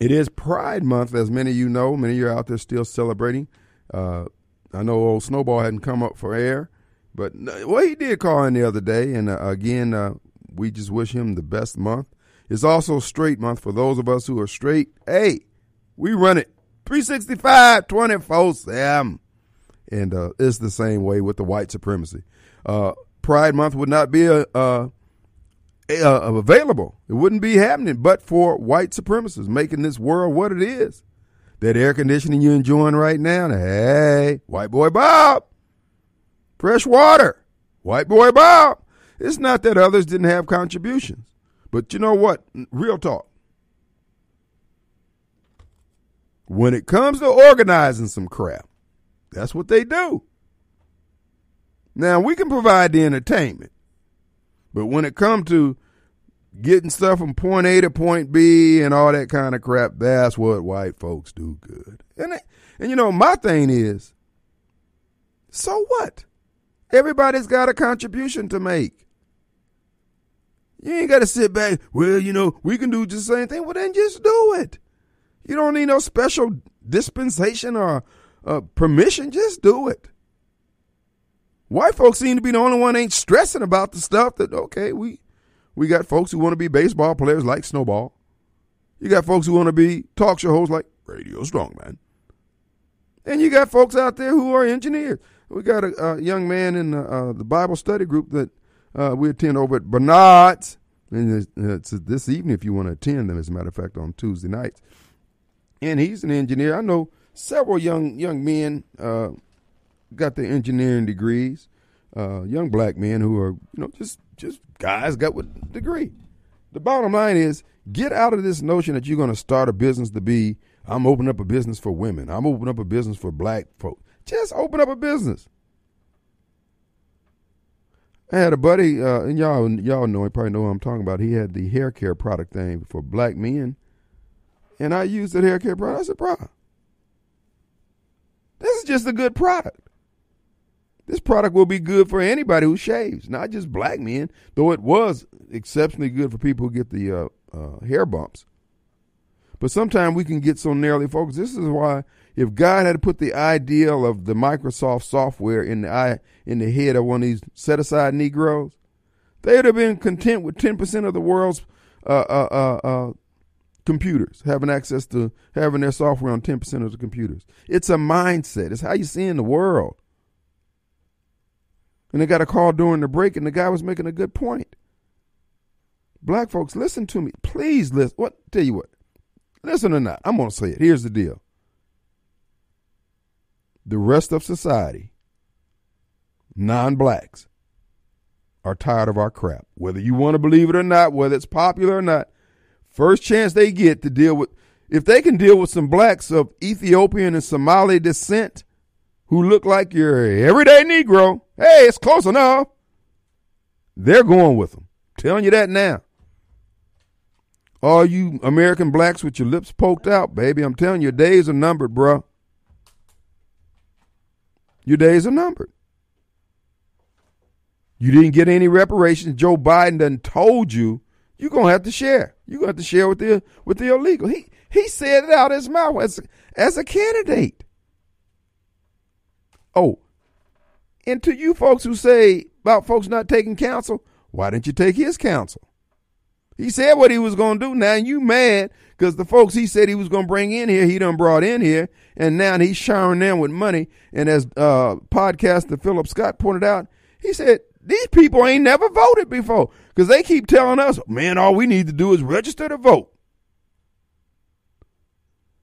it is Pride Month, as many of you know. Many of you are out there still celebrating. Uh, I know old Snowball hadn't come up for air, but well, he did call in the other day, and uh, again, uh, we just wish him the best month. It's also straight month for those of us who are straight. Hey, we run it 365, 24 7. And uh, it's the same way with the white supremacy. Uh, Pride Month would not be a, uh, available. It wouldn't be happening but for white supremacists making this world what it is. That air conditioning you're enjoying right now, hey, white boy Bob, fresh water, white boy Bob. It's not that others didn't have contributions. But you know what? Real talk. When it comes to organizing some crap, that's what they do. Now, we can provide the entertainment, but when it comes to getting stuff from point A to point B and all that kind of crap, that's what white folks do good. And, and you know, my thing is, so what? Everybody's got a contribution to make. You ain't got to sit back, well, you know, we can do just the same thing. Well, then just do it. You don't need no special dispensation or uh, permission. Just do it. White folks seem to be the only one ain't stressing about the stuff that okay, we we got folks who want to be baseball players like Snowball. You got folks who want to be talk show hosts like Radio Strongman. And you got folks out there who are engineers. We got a, a young man in the, uh, the, Bible study group that uh, we attend over at Bernard's. And it's, it's this evening if you want to attend them, as a matter of fact, on Tuesday nights and he's an engineer. I know several young young men uh, got their engineering degrees. Uh, young black men who are you know just just guys got with degree. The bottom line is get out of this notion that you're going to start a business to be. I'm opening up a business for women. I'm opening up a business for black folk. Just open up a business. I had a buddy, uh, and y'all y'all know, probably know what I'm talking about. He had the hair care product thing for black men and I used that hair care product. I said, bro, this is just a good product. This product will be good for anybody who shaves, not just black men, though it was exceptionally good for people who get the uh, uh, hair bumps. But sometimes we can get so narrowly focused. This is why if God had put the ideal of the Microsoft software in the eye in the head of one of these set aside Negroes, they would have been content with ten percent of the world's uh, uh, uh, uh computers, having access to having their software on 10% of the computers. It's a mindset. It's how you see in the world. And they got a call during the break, and the guy was making a good point. Black folks, listen to me. Please listen. What tell you what? Listen or not, I'm gonna say it. Here's the deal. The rest of society, non-blacks, are tired of our crap. Whether you want to believe it or not, whether it's popular or not, First chance they get to deal with, if they can deal with some blacks of Ethiopian and Somali descent who look like your everyday Negro, hey, it's close enough. They're going with them. telling you that now. All you American blacks with your lips poked out, baby, I'm telling you, your days are numbered, bro. Your days are numbered. You didn't get any reparations. Joe Biden done told you you're gonna have to share. You're gonna have to share with the with the illegal. He he said it out his mouth as as a candidate. Oh, and to you folks who say about folks not taking counsel, why didn't you take his counsel? He said what he was gonna do. Now you mad because the folks he said he was gonna bring in here, he done brought in here, and now he's showering them with money. And as uh podcaster Philip Scott pointed out, he said these people ain't never voted before because they keep telling us, man, all we need to do is register to vote.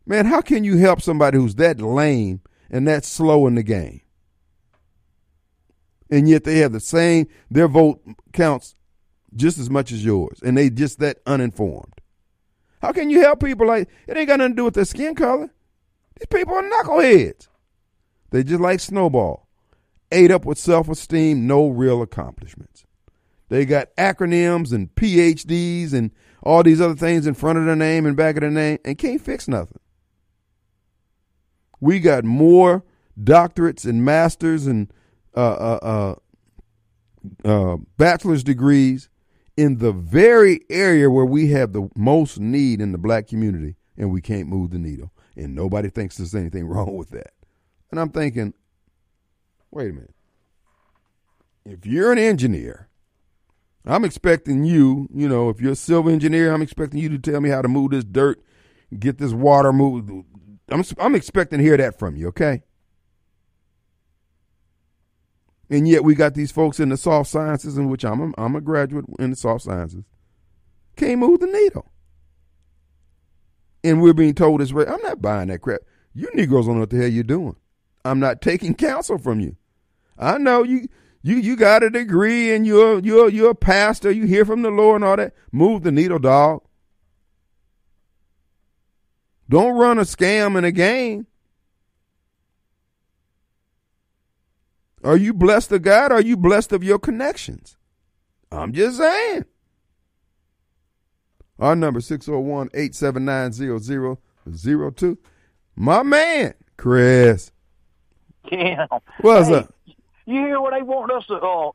Man, how can you help somebody who's that lame and that slow in the game? And yet they have the same, their vote counts just as much as yours, and they just that uninformed. How can you help people like it ain't got nothing to do with their skin color? These people are knuckleheads. They just like Snowball. Ate up with self esteem, no real accomplishments. They got acronyms and PhDs and all these other things in front of their name and back of their name and can't fix nothing. We got more doctorates and masters and uh, uh, uh, uh, bachelor's degrees in the very area where we have the most need in the black community, and we can't move the needle. And nobody thinks there's anything wrong with that. And I'm thinking, wait a minute. If you're an engineer, I'm expecting you, you know, if you're a civil engineer, I'm expecting you to tell me how to move this dirt, get this water moved. I'm, I'm expecting to hear that from you, okay? And yet we got these folks in the soft sciences, in which I'm a, I'm a graduate in the soft sciences, can't move the needle. And we're being told this. I'm not buying that crap. You Negroes don't know what the hell you're doing. I'm not taking counsel from you. I know you you you got a degree and you're you're you're a pastor, you hear from the Lord and all that. Move the needle, dog. Don't run a scam in a game. Are you blessed of God? Or are you blessed of your connections? I'm just saying. Our number 601-879-0002. My man, Chris. Yeah. What's hey, up? You hear what they want us to? Uh,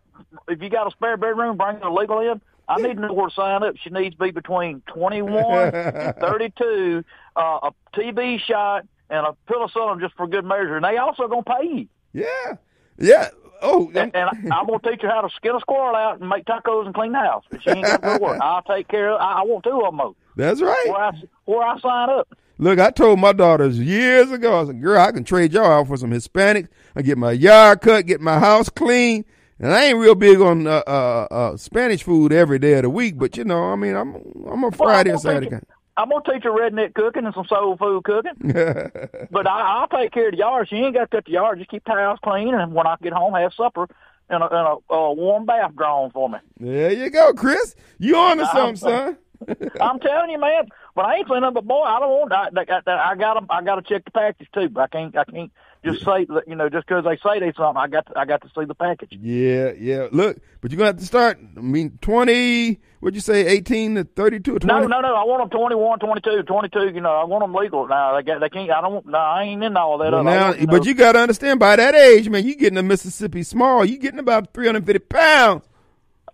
if you got a spare bedroom, bring the legal in. I need to know where to sign up. She needs to be between 21 and 32, uh, a TB shot, and a penicillin just for good measure. And they also going to pay you. Yeah. Yeah. Oh, And, and I, I'm going to teach her how to skin a squirrel out and make tacos and clean the house. But she ain't got to work. I'll take care of I, I want two of them. though. that's right. Where I, where I sign up. Look, I told my daughters years ago, I said, girl, I can trade y'all out for some Hispanics. I get my yard cut, get my house clean. And I ain't real big on uh, uh, uh, Spanish food every day of the week, but you know, I mean, I'm I'm a Friday gonna Saturday teach kind. her- I'm gonna teach her redneck cooking and some soul food cooking. but I, I'll take care of the yard. She ain't got to cut the yard. Just keep the house clean, and when I get home, have supper and a, and a, a warm bath drawn for me. There you go, Chris. You on to something, son? I'm telling you, man. But I ain't nothing. But boy, I don't want. I, I, I, I got to. I got to check the package too. But I can't. I can't just say that. You know, just because they say they something, I got. To, I got to see the package. Yeah, yeah. Look, but you're gonna have to start. I mean, twenty. What'd you say? Eighteen to thirty-two or twenty? No, no, no. I want them 21, 22, 22. You know, I want them legal now. They got. They can't. I don't. No, I ain't in all that. Well, now, want, you but know, you got to understand, by that age, man, you getting a Mississippi small. You getting about three hundred fifty pounds.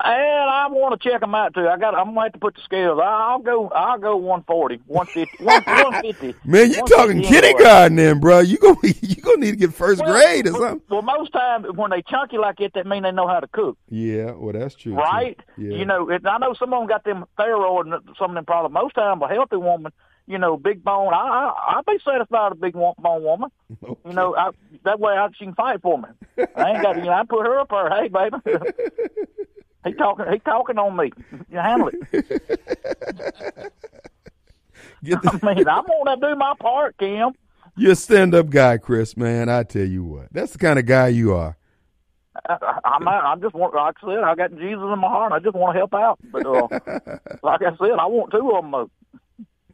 And I want to check them out too. I got. I'm gonna have to put the scales. I'll go. I'll go 140, 150, 150. Man, you talking kindergarten then, bro? You gonna you gonna need to get first Well, grade or something. Well, most times when they chunky like it, that mean they know how to cook, Yeah, well, that's true, too. right? Yeah. You know, it, I know some of them got them thyroid and some of them problems. Most times, a healthy woman, you know, big bone. I, I I'd be satisfied with a big bone woman. You know, I, that way I, she can fight for me. I ain't got. You know, I put her up there. Hey, baby. he talking. He talking on me. You handle it. Get the, I mean, I'm gonna do my part, Kim. you're a stand-up guy, Chris. Man, I tell you what, that's the kind of guy you are. I, I'm I just want, like I said, I got Jesus in my heart. I just want to help out. But uh, like I said, I want two of them.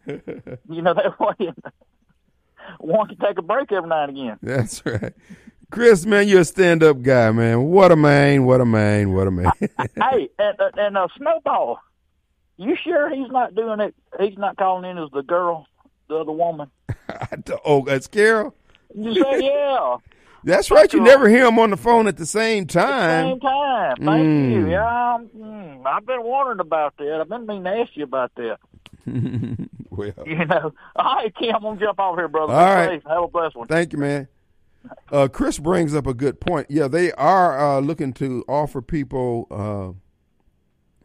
You know that way. One can take a break every now and again. That's right, Chris. Man, you're a stand-up guy, man. What a man! What a man! What a man! hey, and, uh, and uh, Snowball, you sure he's not doing it? He's not calling in as the girl, the other woman. oh, that's Carol. You say yeah. That's right. You never hear him on the phone at the same At the time. same time. Thank Mm. you. Yeah, mm, I've been wondering about that. I've been meaning to ask you about that. well, You know. All right, Kim, I'm gonna jump off here, brother. All Be right. safe. Have a blessed one. Thank you, man. Uh, Chris brings up a good point. Yeah, they are uh, looking to offer people uh,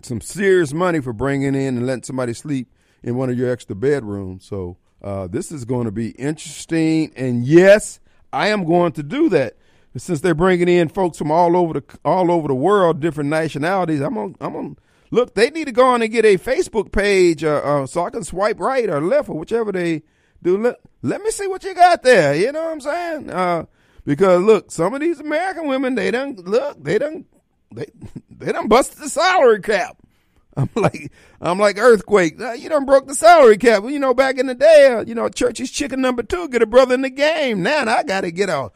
some serious money for bringing in and letting somebody sleep in one of your extra bedrooms. So uh, this is going to be interesting. And yes, I am going to do that. Since they're bringing in folks from all over the all over the world, different nationalities, I'm on. I'm on. Look, they need to go on and get a Facebook page, uh, uh, so I can swipe right or left or whichever they do. Let, let me see what you got there. You know what I'm saying? Uh, because look, some of these American women, they don't look, they don't, they they done busted the salary cap. I'm like, I'm like earthquake. Uh, you done broke the salary cap. Well, you know, back in the day, uh, you know, church's chicken number two, get a brother in the game. Now I got to get a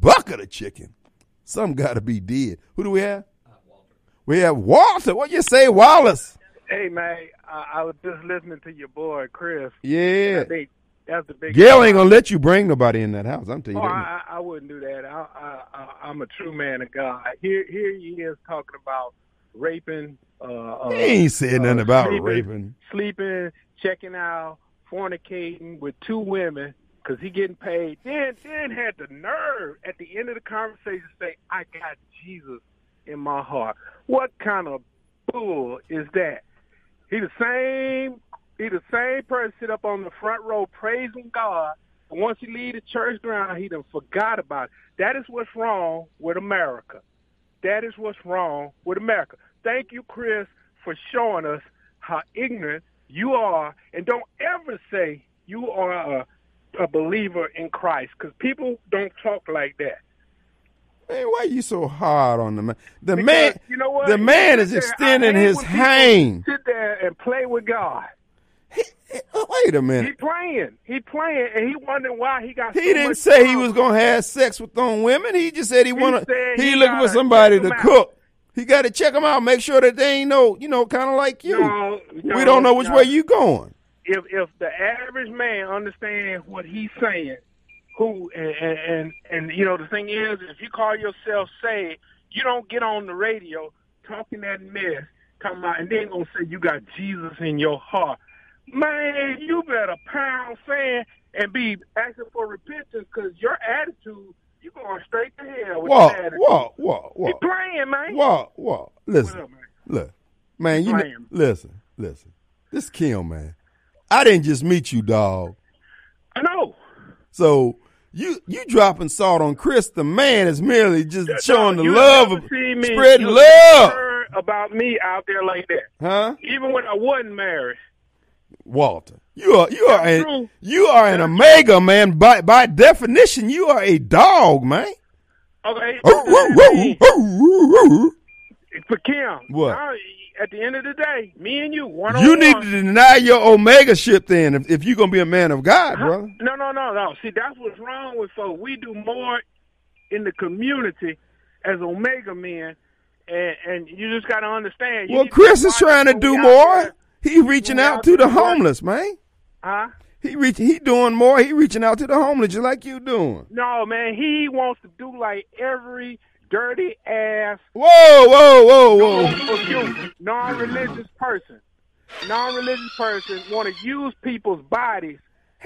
bucket of chicken. Some got to be dead. Who do we have? We have Walter. What you say, Wallace? Hey man, I, I was just listening to your boy Chris. Yeah. That's the big. Gail ain't gonna let you bring nobody in that house. I'm telling Oh, you that. I, I wouldn't do that. I, I'm a true man of God. Here, here he is talking about raping. Uh, uh, He ain't said nothing uh, about sleeping, raping. sleeping, checking out, fornicating with two women because he getting paid. Then, then had the nerve at the end of the conversation to say, "I got Jesus in my heart." What kind of bull is that? He the same. He the same person sit up on the front row praising God. And once he leave the church ground, he done forgot about it. That is what's wrong with America. That is what's wrong with America. Thank you, Chris, for showing us how ignorant you are, and don't ever say you are a, a believer in Christ, because people don't talk like that. Man, why you so hard on the man? The Because, man, you know what? the man is extending his hand. Sit there and play with God. Oh, Wait a minute. He playing. He playing, and he wondering why he got. He so didn't say he was gonna have sex with them women. He just said he wanna. said He, he looking for somebody to out. cook. He got to check them out, make sure that they ain't no, you know, kind of like you. No, no, we don't know which no. way you going. if if the average man understands what he's saying, who and, and and you know the thing is, if you call yourself saved, you don't get on the radio talking that mess, talking about, and then gonna say you got Jesus in your heart. Man, you better pound sand and be asking for repentance because your attitude, you going straight to hell with Whoa, that attitude. whoa, whoa, whoa, playing, man. whoa, whoa. What Listen, up, man? look, man. You know, listen, listen. This Kim, man. I didn't just meet you, dog. I know. So you you dropping salt on Chris, the man is merely just showing the love of me- spreading you love, heard about me out there like that. huh? Even when I wasn't married. Walter, you are you are That's an, true. you are an omega man. By by definition, you are a dog, man. Okay. Oh, you oh, oh, For Kim. What? now, at the end of the day, me and you, one on need to deny your omega ship then, if, if you're gonna be a man of God, brother. No, no, no, no. See, that's what's wrong with folks. We do more in the community as Omega men, and and you just got to understand. you Well, Chris is trying to do more. He reaching out out to the homeless, man. Huh? He reach, he doing more. He reaching out to the homeless, just like you doing. No, man. He wants to do like every dirty ass Whoa, whoa, whoa, whoa. for non-religious person, non-religious person want to use people's bodies.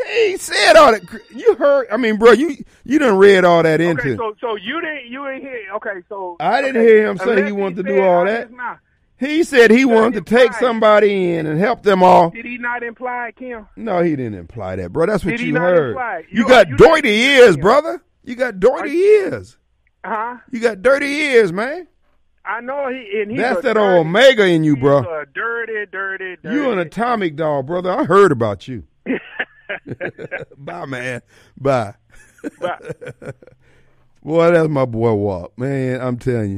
He said all that. You heard? I mean, bro, you you done read all that into. Okay, so so you didn't you didn't hear? Okay, so I didn't okay, hear him say he wanted to do all that. he said he wanted to take somebody in and help them all. Did he not imply it, Kim? No, he didn't imply that, bro. That's what Did he you not heard. You, You- got you dirty didn't- ears, brother. You got dirty ears. Huh? You got dirty ears, man. I know he and he's That's that dirty, old omega in you, bro. a dirty, dirty, dirty. You an atomic dog, brother. I heard about you. Bye, man. Bye. But- Boy, that's my boy Walt. Man, I'm telling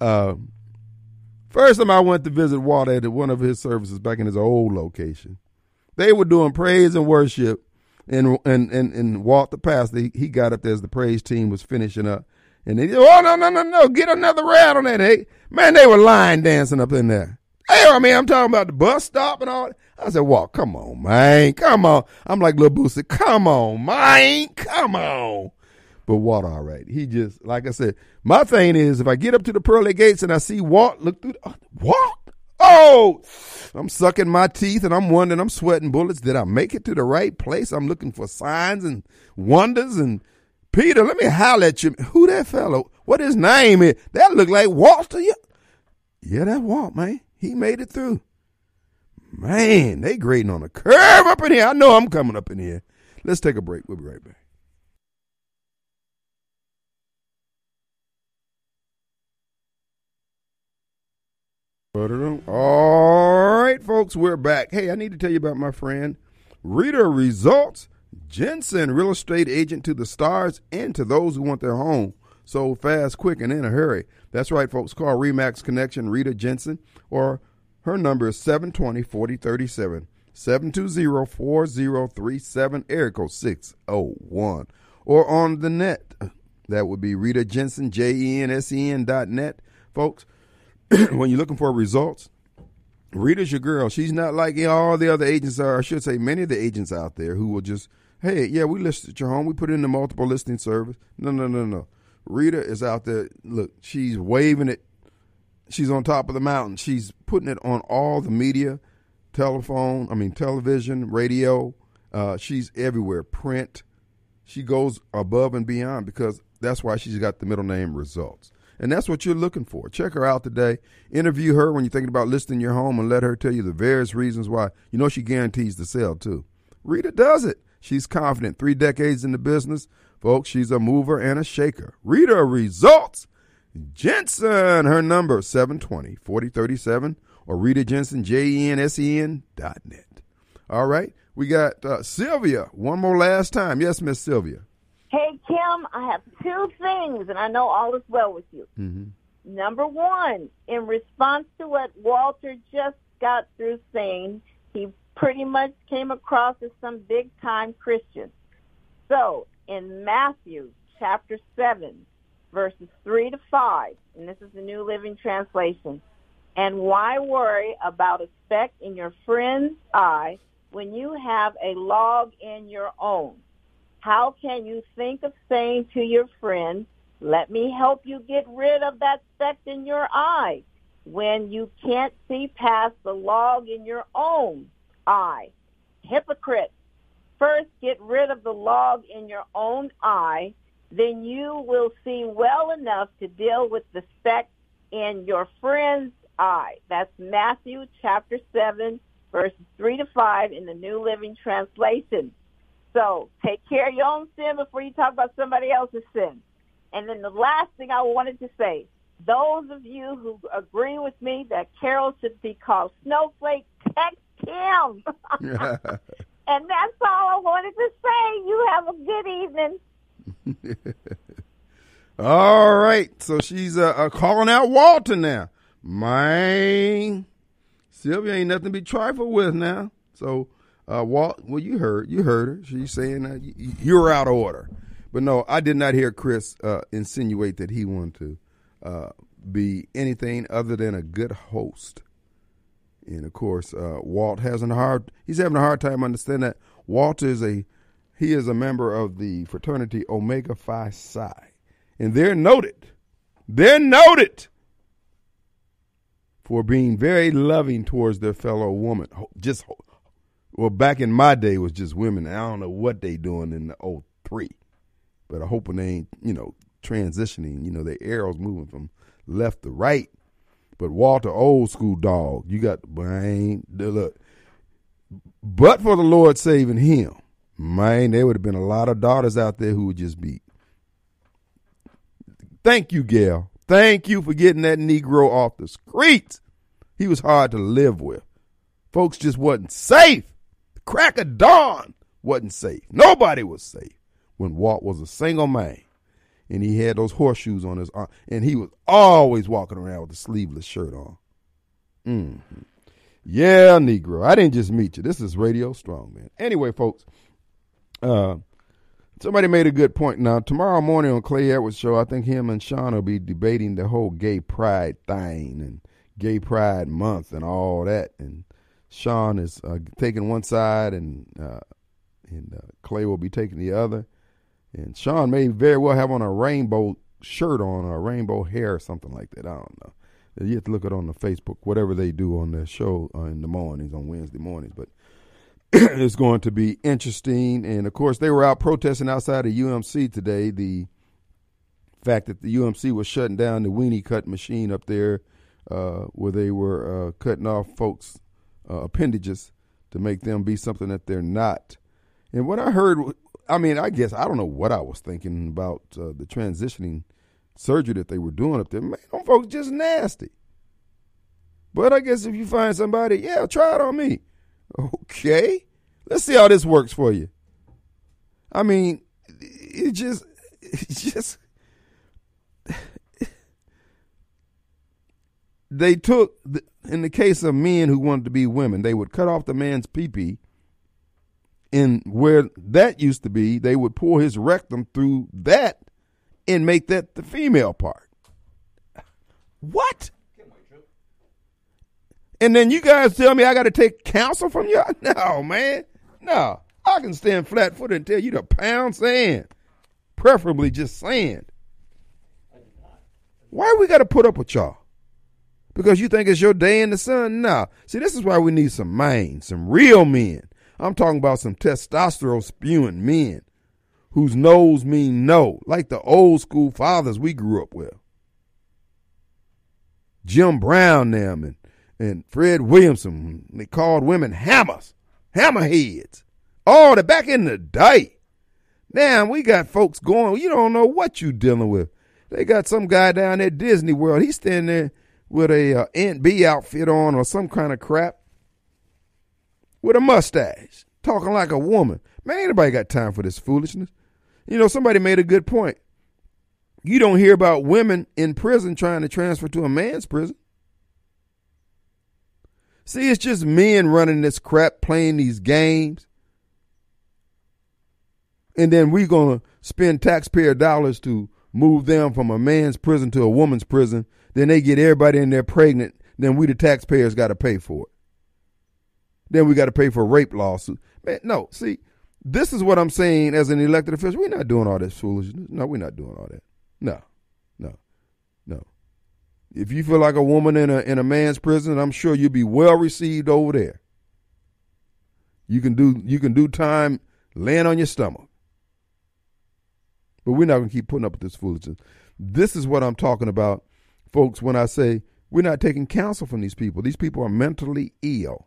you. Um, first time I went to visit Walt at one of his services back in his old location, they were doing praise and worship, and and and, and Walt the pastor, he, he got up there as the praise team was finishing up, and they oh no no no no get another round on that. Hey man, they were line dancing up in there. Hey, I mean, I'm talking about the bus stop and all. I said, Walt, come on, man, come on. I'm like little Boosie, come on, man, come on. But Walt, all right. He just, like I said, my thing is if I get up to the pearly gates and I see Walt, look through, the, oh, Walt? Oh, I'm sucking my teeth and I'm wondering, I'm sweating bullets. Did I make it to the right place? I'm looking for signs and wonders. And Peter, let me holler at you. Who that fellow? What his name is? That look like Walter. Yeah, yeah that Walt, man. He made it through. Man, they grading on a curve up in here. I know I'm coming up in here. Let's take a break. We'll be right back. All right, folks, we're back. Hey, I need to tell you about my friend Rita Results, Jensen, real estate agent to the stars and to those who want their home sold fast, quick, and in a hurry. That's right, folks. Call Remax Connection Rita Jensen, or her number is 720 4037. 720-4037 area code 601 or on the net That would be Rita Jensen, J E N S E N dot net. Folks, when you're looking for results, Rita's your girl. She's not like all the other agents are. I should say, many of the agents out there who will just, hey, yeah, we listed your home. We put it in the multiple listing service. No, no, no, no. Rita is out there. Look, she's waving it. She's on top of the mountain. She's putting it on all the media, telephone, I mean, television, radio. Uh, she's everywhere, print. She goes above and beyond because that's why she's got the middle name results. And that's what you're looking for. Check her out today. Interview her when you're thinking about listing your home and let her tell you the various reasons why. You know, she guarantees the sale too. Rita does it. She's confident. Three decades in the business. Folks, she's a mover and a shaker. Rita Results. Jensen, her number 720 4037 or Rita Jensen, J E N S E N dot net. All right. We got uh, Sylvia one more last time. Yes, Miss Sylvia. Hey, Kim, I have two things, and I know all is well with you. Mm-hmm. Number one, in response to what Walter just got through saying, he pretty much came across as some big time Christian. So, in Matthew chapter 7, verses 3 to 5, and this is the New Living Translation, and why worry about a speck in your friend's eye when you have a log in your own? How can you think of saying to your friend, let me help you get rid of that speck in your eye when you can't see past the log in your own eye? Hypocrite. First get rid of the log in your own eye, then you will see well enough to deal with the speck in your friend's eye. That's Matthew chapter 7, verses 3 to 5 in the New Living Translation. So take care of your own sin before you talk about somebody else's sin. And then the last thing I wanted to say, those of you who agree with me that Carol should be called Snowflake, text him. and that's all I wanted to say. You have a good evening. all right. So she's uh, uh, calling out Walter now. Man, Sylvia ain't nothing to be trifled with now. So uh, Walt, well, you heard, you heard her. She's saying you're out of order. But no, I did not hear Chris uh, insinuate that he wanted to uh, be anything other than a good host. And of course, uh, Walt has a hard. He's having a hard time understanding that Walt is a he is a member of the fraternity Omega Phi Psi, and they're noted. They're noted for being very loving towards their fellow woman. Just well, back in my day, it was just women. I don't know what they doing in the 03. But I'm hoping they ain't, you know, transitioning. You know, the arrows moving from left to right. But Walter, old school dog, you got the brain. Look, but for the Lord saving him, man, there would have been a lot of daughters out there who would just be. Thank you, Gail. Thank you for getting that Negro off the streets. He was hard to live with. Folks just wasn't safe crack of dawn wasn't safe. Nobody was safe when Walt was a single man and he had those horseshoes on his arm and he was always walking around with a sleeveless shirt on. Mm-hmm. Yeah, Negro. I didn't just meet you. This is Radio Strong, man. Anyway, folks, uh, somebody made a good point. Now, tomorrow morning on Clay Edwards' show, I think him and Sean will be debating the whole gay pride thing and gay pride month and all that. And Sean is uh, taking one side, and uh, and uh, Clay will be taking the other. And Sean may very well have on a rainbow shirt on or a rainbow hair or something like that. I don't know. You have to look it on the Facebook, whatever they do on their show uh, in the mornings on Wednesday mornings. But it's going to be interesting. And of course, they were out protesting outside of UMC today. The fact that the UMC was shutting down the weenie cut machine up there, uh, where they were uh, cutting off folks' uh, appendages to make them be something that they're not. And what I heard, I mean, I guess I don't know what I was thinking about uh, the transitioning surgery that they were doing up there. Man, them folks just nasty. But I guess if you find somebody, yeah, try it on me. Okay, let's see how this works for you. I mean, it just, it just. They took in the case of men who wanted to be women, they would cut off the man's peepee, and where that used to be, they would pour his rectum through that and make that the female part. What? And then you guys tell me I got to take counsel from you? No, man. No. I can stand flat footed and tell you to pound sand, preferably just sand. Why we got to put up with y'all? Because you think it's your day in the sun? No. See, this is why we need some men, some real men. I'm talking about some testosterone spewing men whose no's mean no, like the old school fathers we grew up with. Jim Brown them and, and Fred Williamson, they called women hammers, hammerheads. Oh, they're back in the day. Now we got folks going, you don't know what you dealing with. They got some guy down at Disney World. He's standing there with a uh, Aunt B outfit on or some kind of crap with a mustache, talking like a woman. Man, anybody got time for this foolishness. You know, somebody made a good point. You don't hear about women in prison trying to transfer to a man's prison. See, it's just men running this crap, playing these games. And then we're going to spend taxpayer dollars to move them from a man's prison to a woman's prison. Then they get everybody in there pregnant. Then we, the taxpayers, got to pay for it. Then we got to pay for rape lawsuit. Man, no, see, this is what I'm saying as an elected official. We're not doing all this foolishness. No, we're not doing all that. No, no, no. If you feel like a woman in a in a man's prison, I'm sure you'll be well received over there. You can do you can do time laying on your stomach. But we're not going to keep putting up with this foolishness. This is what I'm talking about, folks, when I say we're not taking counsel from these people. These people are mentally ill.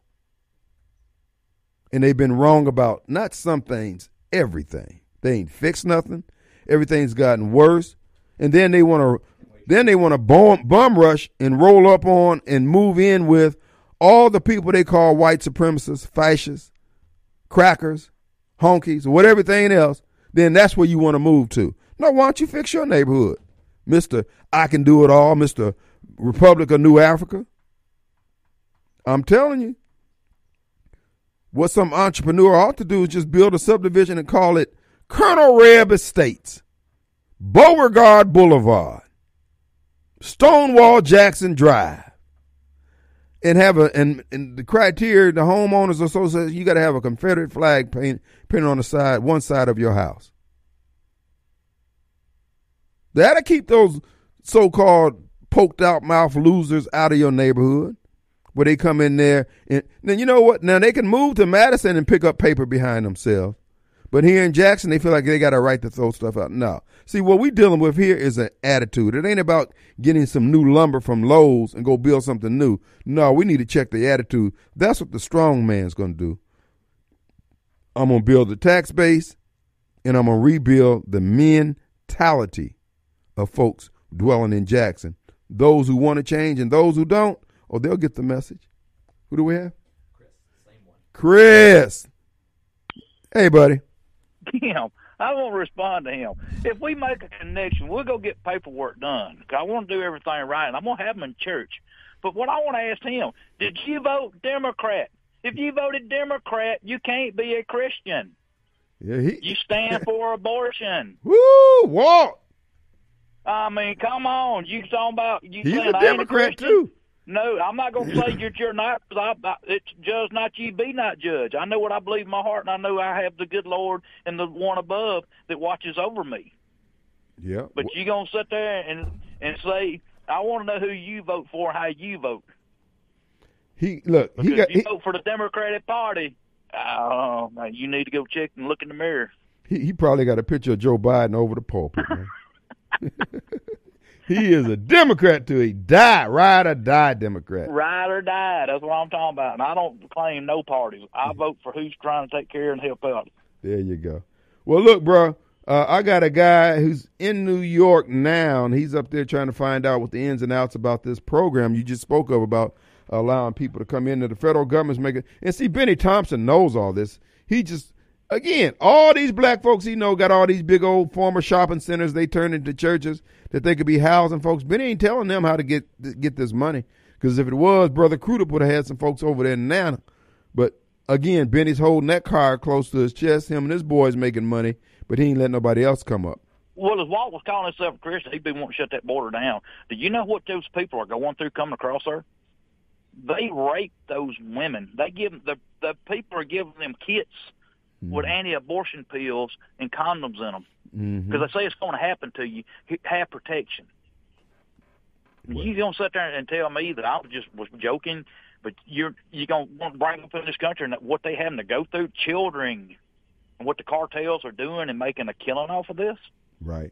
And they've been wrong about not some things, everything. They ain't fixed nothing. Everything's gotten worse. And then they want to then they want to bum, rush and roll up on and move in with all the people they call white supremacists, fascists, crackers, honkies, whatever thing else. Then that's where you want to move to. No, why don't you fix your neighborhood, Mister? I can do it all, Mister Republic of New Afrika. I'm telling you. What some entrepreneur ought to do is just build a subdivision and call it Colonel Reb Estates, Beauregard Boulevard, Stonewall Jackson Drive, and have a and, and the criteria the homeowners association you got to have a Confederate flag paint, painted on the side one side of your house. That'll keep those so-called poked out mouth losers out of your neighborhood where they come in there and then you know what? Now they can move to Madison and pick up paper behind themselves. But here in Jackson, they feel like they got a right to throw stuff out. No. See, what we're dealing with here is an attitude. It ain't about getting some new lumber from Lowe's and go build something new. No, we need to check the attitude. That's what the strong man's going to do. I'm going to build the tax base and I'm going to rebuild the mentality of folks dwelling in Jackson. Those who want to change and those who don't, Oh, they'll get the message. Who do we have? Chris. Same one. Chris. Hey, buddy. Him. I won't respond to him. If we make a connection, we'll go get paperwork done. I want to do everything right, and I'm going to have them in church. But what I want to ask him, did you vote Democrat? If you voted Democrat, you can't be a Christian. Yeah, he... You stand for abortion. Woo, Walt. I mean, come on. You talking about you? He's a Democrat a too. No, I'm not going to say you're, you're not. I, I, it's judge not ye, be not judge. I know what I believe in my heart, and I know I have the good Lord and the one above that watches over me. Yeah. But you gonna sit there and and say, I want to know who you vote for, how you vote. He look. Because he got. you He, vote for the Democratic Party. Oh, uh, you need to go check and look in the mirror. he, he probably got a picture of Joe Biden over the pulpit. Man. he is a Democrat to a die, ride or die Democrat. Ride or die. That's what I'm talking about. And I don't claim no party. I vote for who's trying to take care and help out. There you go. Well, look, bro. Uh, I got a guy who's in New York now, and he's up there trying to find out what the ins and outs about this program you just spoke of about allowing people to come into the federal government's making. And see, Bennie Thompson knows all this. He just again, all these black folks he know got all these big old former shopping centers they turned into churches that they could be housing folks. Bennie ain't telling them how to get get this money because if it was, brother Crudup would have had some folks over there now. But again, Bennie's holding that card close to his chest. Him and his boys making money, but he ain't letting nobody else come up. Well, as Walt was calling himself a Christian, he'd be wanting to shut that border down. Do you know what those people are going through coming across there? They rape those women. They give the the people are giving them kits mm-hmm. with anti-abortion pills and condoms in them because mm-hmm. they say it's going to happen to you. Have protection. Well. You don't sit there and tell me that I was just was joking, but you're you gonna want to bring up in this country and what they having to go through, children, and what the cartels are doing and making a killing off of this. Right.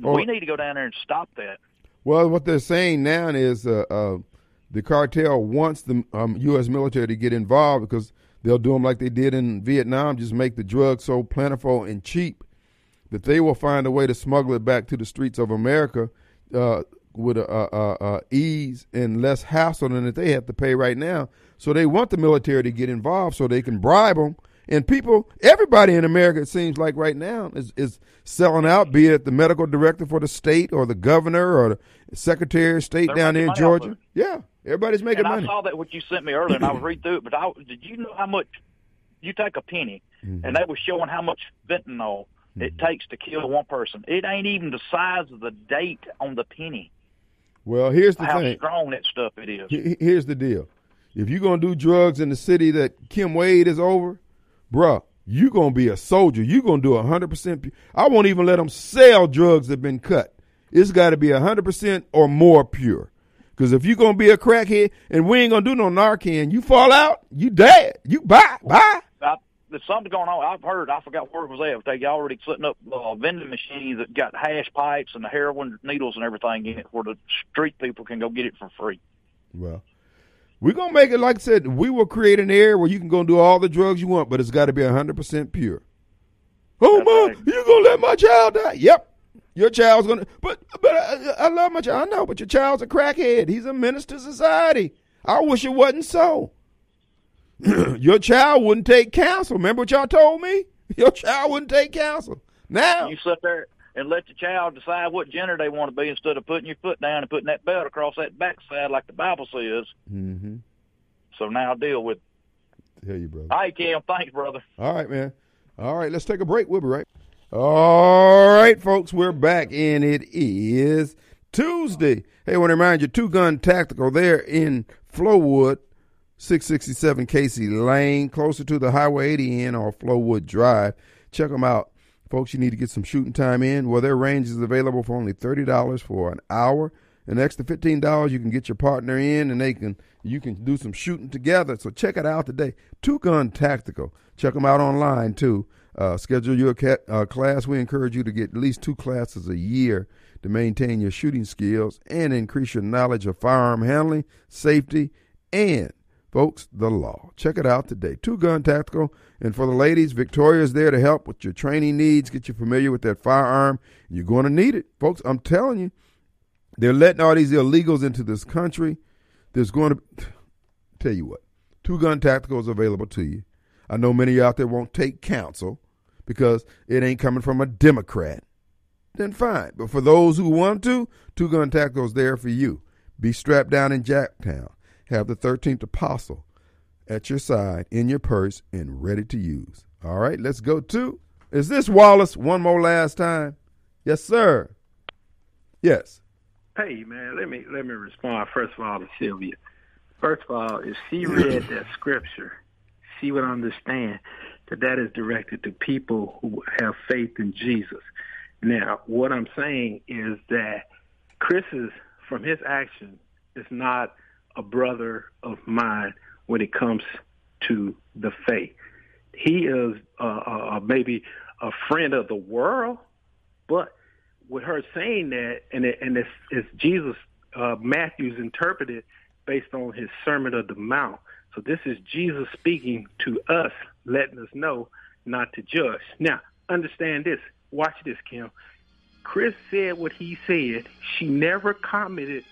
We need to go down there and stop that. Well, what they're saying now is uh, uh, the cartel wants the um, U.S. military to get involved because they'll do them like they did in Vietnam, just make the drugs so plentiful and cheap that they will find a way to smuggle it back to the streets of America uh, with a, a, a, ease and less hassle than that they have to pay right now. So they want the military to get involved so they can bribe them and people, everybody in America, it seems like right now, is, is selling out, be it the medical director for the state or the governor or the secretary of state They're down there in Georgia. Yeah, everybody's making and money. I saw that what you sent me earlier, and I was read through it. But I, did you know how much you take a penny, mm-hmm. and they were showing how much fentanyl mm-hmm. it takes to kill one person. It ain't even the size of the date on the penny. Well, here's the how thing. How strong that stuff it is. Here's the deal. If you're gonna do drugs in the city that Kim Wade is over, bruh, you're gonna be a soldier. You're gonna do hundred percent. I won't even let them sell drugs that have been cut. It's got to be hundred percent or more pure. Because if you're gonna be a crackhead and we ain't gonna do no Narcan, you fall out, you dead. You bye bye. I, there's something going on. I've heard. I forgot where it was at. They already setting up uh, vending machines that got hash pipes and the heroin needles and everything in it, where the street people can go get it for free. Well, we're gonna make it like I said. We will create an area where you can go do all the drugs you want, but it's got to be hundred percent pure. Oh my, you gonna let my child die? Yep, your child's gonna. But but I, I love my child. I know, but your child's a crackhead. He's a menace to society. I wish it wasn't so. your child wouldn't take counsel. Remember what y'all told me? Your child wouldn't take counsel. Now you sit there and let the child decide what gender they want to be instead of putting your foot down and putting that belt across that backside like the Bible says. Mm-hmm. So now deal with. Hear you, brother. Right, Kim. Thanks, brother. All right, man. All right, let's take a break. We'll be right. All right, folks, we're back, and it is Tuesday. Hey, I want to remind you, Two Gun Tactical there in Flowood, 667 Casey Lane, closer to the Highway 80 in or Flowood Drive. Check them out. Folks, you need to get some shooting time in. Well, their range is available for only $30 for an hour. An extra $15, you can get your partner in and they can you can do some shooting together. So check it out today. Two Gun Tactical. Check them out online too. Uh, schedule your uh, class. We encourage you to get at least two classes a year to maintain your shooting skills and increase your knowledge of firearm handling, safety, and Folks, the law. Check it out today. Two Gun Tactical. And for the ladies, Victoria is there to help with your training needs, get you familiar with that firearm. You're going to need it. Folks, I'm telling you, they're letting all these illegals into this country. There's going to, tell you what, Two Gun tacticals available to you. I know many out there won't take counsel because it ain't coming from a Democrat. Then fine. But for those who want to, Two Gun tacticals there for you. Be strapped down in Jacktown have the 13th apostle at your side, in your purse, and ready to use. All right, let's go to. Is this Wallace one more last time? Yes, sir. Yes. Hey man, let me let me respond first of all to Sylvia. First of all, if she read that scripture, she would understand that that is directed to people who have faith in Jesus. Now, what I'm saying is that Chris's from his action is not a brother of mine when it comes to the faith. He is uh, uh, maybe a friend of the world, but with her saying that, and it, and it's, it's Jesus uh, Matthew's interpreted based on his Sermon of the Mount. So this is Jesus speaking to us, letting us know not to judge. Now, understand this. Watch this, Kim. Chris said what he said. She never commented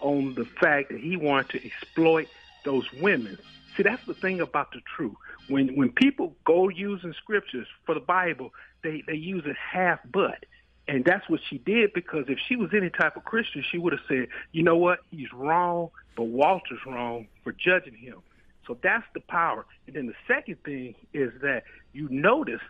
on the fact that he wanted to exploit those women. See, that's the thing about the truth. When when people go using scriptures for the Bible, they they use it half but. And that's what she did because if she was any type of Christian, she would have said, you know what, he's wrong, but Walter's wrong for judging him. So that's the power. And then the second thing is that you notice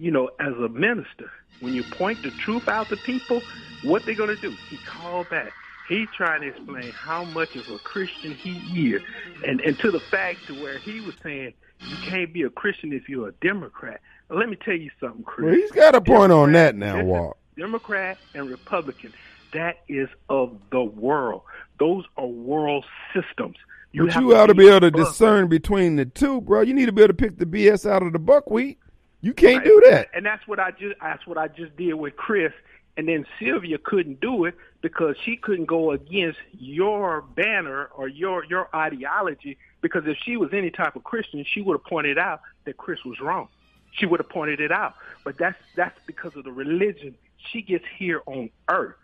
you know, as a minister, when you point the truth out to people, what they're going to do? He called back. He trying to explain how much of a Christian he is, and and to the fact to where he was saying you can't be a Christian if you're a Democrat. Let me tell you something, Chris. Well, he's got a point on that now, Walt. Democrat and Republican, that is of the world. Those are world systems. You but you ought to be able to discern between the two, bro. You need to be able to pick the BS out of the buckwheat. You can't right. do that. And that's what I just that's what I just did with Chris. And then Sylvia couldn't do it because she couldn't go against your banner or your your ideology. Because if she was any type of Christian, she would have pointed out that Chris was wrong. She would have pointed it out. But that's that's because of the religion she gets here on earth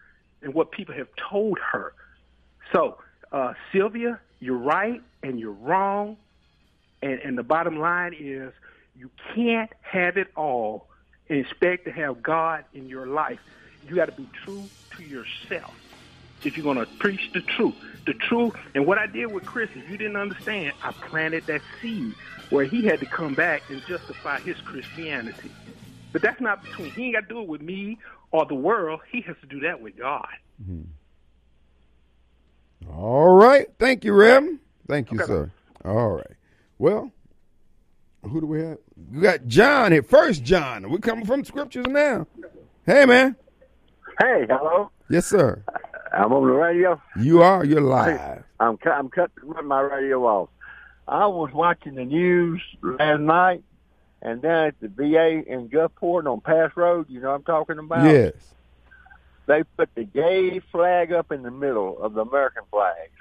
and what people have told her. So, uh, Sylvia, you're right and you're wrong. And, and the bottom line is you can't have it all and expect to have God in your life. You got to be true to yourself if you're going to preach the truth. The truth. And what I did with Chris, if you didn't understand, I planted that seed where he had to come back and justify his Christianity. But that's not between, he ain't got to do it with me or the world. He has to do that with God. Mm-hmm. All right. Thank you, Rem. Thank you, okay. sir. All right. Well, who do we have? We got John here. First John. We're coming from scriptures now. Hey, man. Hey, hello. Yes, sir. I'm on the radio. You are. You're live. I'm I'm cutting my radio off. I was watching the news last night, and then at the VA in Gulfport on Pass Road, you know what I'm talking about? Yes. They put the gay flag up in the middle of the American flags.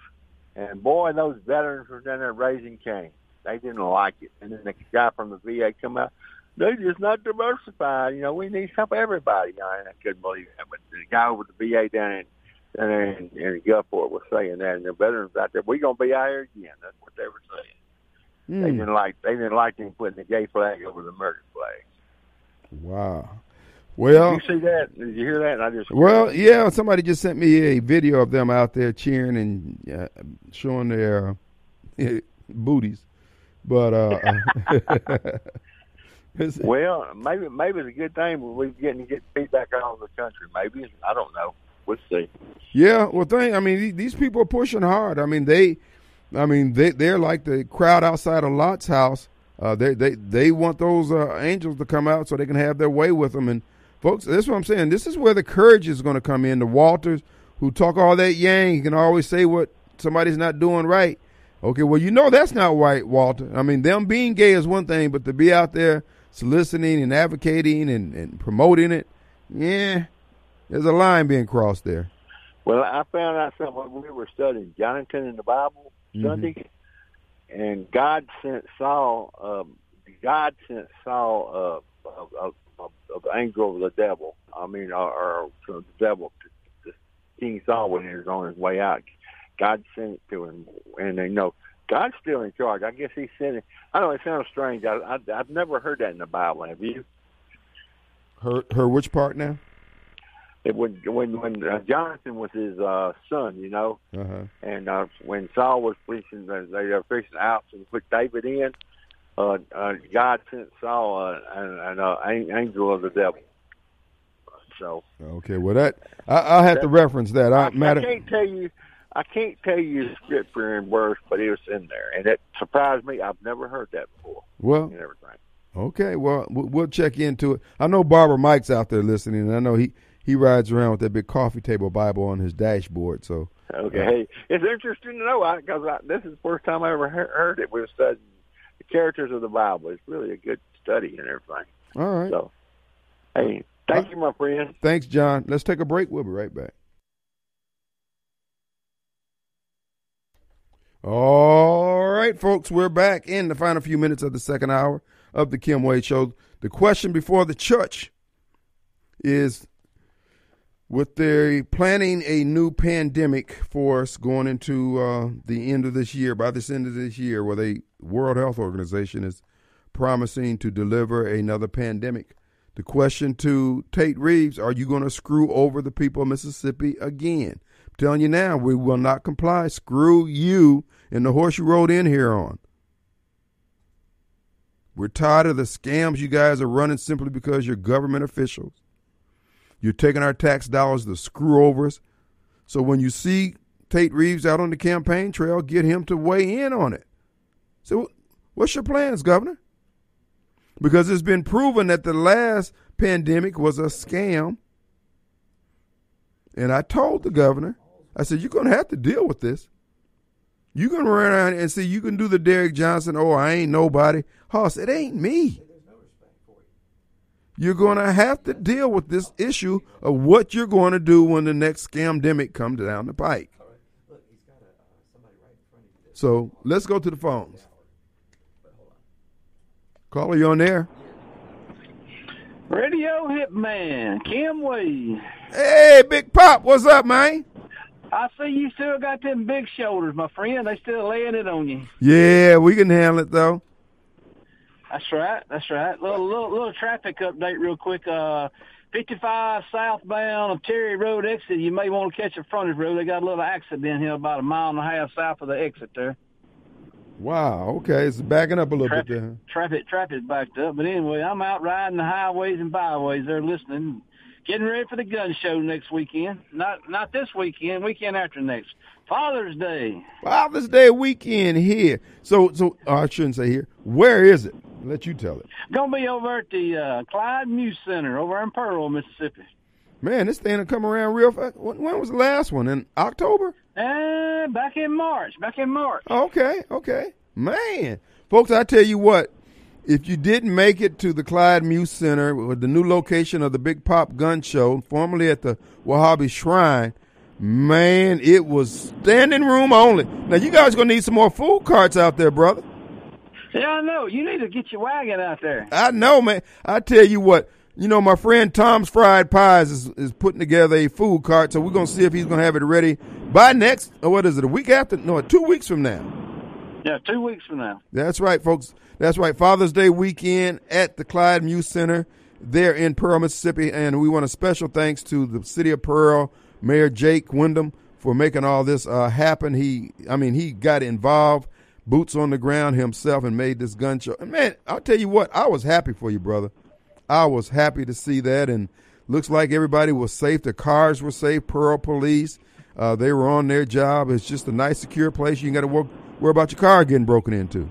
And boy, those veterans were down there raising Cain. They didn't like it. And then the guy from the VA come out, they're just not diversified. You know, we need help everybody. I couldn't believe that. But the guy with the VA down in down there in, in Gulfport was saying that, and the veterans out there, we're gonna be out here again. That's what they were saying. Mm. They didn't like they didn't like them putting the gay flag over the American flag. Wow. Well, Did you see that? Did you hear that? I just well, yeah. Somebody just sent me a video of them out there cheering and uh, showing their uh, booties, but uh, well, maybe maybe it's a good thing we're getting to get feedback all over the country. Maybe I don't know. We'll see. Yeah, well, thing. I mean, these people are pushing hard. I mean, they, I mean, they they're like the crowd outside of Lot's house. Uh, they they they want those uh, angels to come out so they can have their way with them and Folks, that's what I'm saying. This is where the courage is going to come in. The Walters who talk all that yang, can always say what somebody's not doing right. Okay, well, you know that's not right, Walter. I mean, them being gay is one thing, but to be out there soliciting and advocating and, and promoting it, yeah, there's a line being crossed there. Well, I found out something when we were studying Jonathan in the Bible mm-hmm. Sunday, and God sent Saul. Um, God sent Saul uh, a, a, of, of the angel of the devil. I mean, or, or the devil. King Saul when he was on his way out. God sent it to him, and they know God's still in charge. I guess He sent it. I know it sounds strange. I, I I've never heard that in the Bible. Have you? Her her which part now? It when when when uh, Jonathan was his uh, son, you know, uh-huh. and uh, when Saul was fishing, they were fishing out and put David in uh, uh, God sent Saul uh, an, an uh, angel of the devil. So okay, well that I, will have that, to reference that. I, I, I can't tell you. I can't tell you the scripture and verse, but it was in there, and it surprised me. I've never heard that before. Well, and everything. Okay, well we'll check into it. I know Barbara Mike's out there listening, and I know he he rides around with that big coffee table Bible on his dashboard. So okay, uh, hey, it's interesting to know because this is the first time I ever heard it. We were studying the characters of the Bible. It's really a good study and everything. All right. So, hey, thank uh, you, my friend. Thanks, John. Let's take a break. We'll be right back. All right, folks, we're back in the final few minutes of the second hour of the Kim Wade Show. The question before the church is with their planning a new pandemic for us going into uh, the end of this year, by this end of this year, where the World Health Organization is promising to deliver another pandemic. The question to Tate Reeves: Are you going to screw over the people of Mississippi again? I'm telling you now, we will not comply. Screw you and the horse you rode in here on. We're tired of the scams you guys are running simply because you're government officials. You're taking our tax dollars to screw over us. So when you see Tate Reeves out on the campaign trail, get him to weigh in on it. So, what's your plans, Governor? Because it's been proven that the last pandemic was a scam. And I told the governor, I said, you're going to have to deal with this. You're going to run around and see, you can do the Derrick Johnson, oh, I ain't nobody. Hoss, it ain't me. You're going to have to deal with this issue of what you're going to do when the next scamdemic comes down the pike. So let's go to the phones. Caller, you on there? Radio Hitman, Kim Wade. Hey, Big Pop, what's up, man? I see you still got them big shoulders, my friend. They still laying it on you. Yeah, we can handle it though. That's right. That's right. Little little little traffic update, real quick. Uh, 55 southbound of Terry Road exit. You may want to catch a frontage road. They got a little accident here about a mile and a half south of the exit there. Wow. Okay, it's backing up a little Traffic, bit there. traffic, traffic's backed up. But anyway, I'm out riding the highways and byways. They're listening, getting ready for the gun show next weekend. Not not this weekend. Weekend after next. Father's Day. Father's Day weekend here. So, so oh, I shouldn't say here. Where is it? Let you tell it. Gonna be over at the uh, Clyde Muse Center over in Pearl, Mississippi. Man, this thing will come around real fast. When, when was the last one? In October? Uh, back in March. Back in March. Okay, okay. Man. Folks, I tell you what, if you didn't make it to the Clyde Muse Center with the new location of the Big Pop Gun Show, formerly at the Wahabi Shrine, man, it was standing room only. Now, you guys going to need some more food carts out there, brother. Yeah, I know. You need to get your wagon out there. I know, man. I tell you what, you know, my friend Tom's Fried Pies is, is putting together a food cart, so we're going to see if he's going to have it ready by next, or what is it, a week after? No, two weeks from now. Yeah, two weeks from now. That's right, folks. That's right. Father's Day weekend at the Clyde Muse Center there in Pearl, Mississippi. And we want a special thanks to the city of Pearl, Mayor Jake Windham, for making all this uh, happen. He, I mean, he got involved, boots on the ground himself, and made this gun show. And man, I'll tell you what, I was happy for you, brother. I was happy to see that. And looks like everybody was safe. The cars were safe. Pearl police, uh, they were on their job. It's just a nice, secure place. You ain't got to worry about your car getting broken into.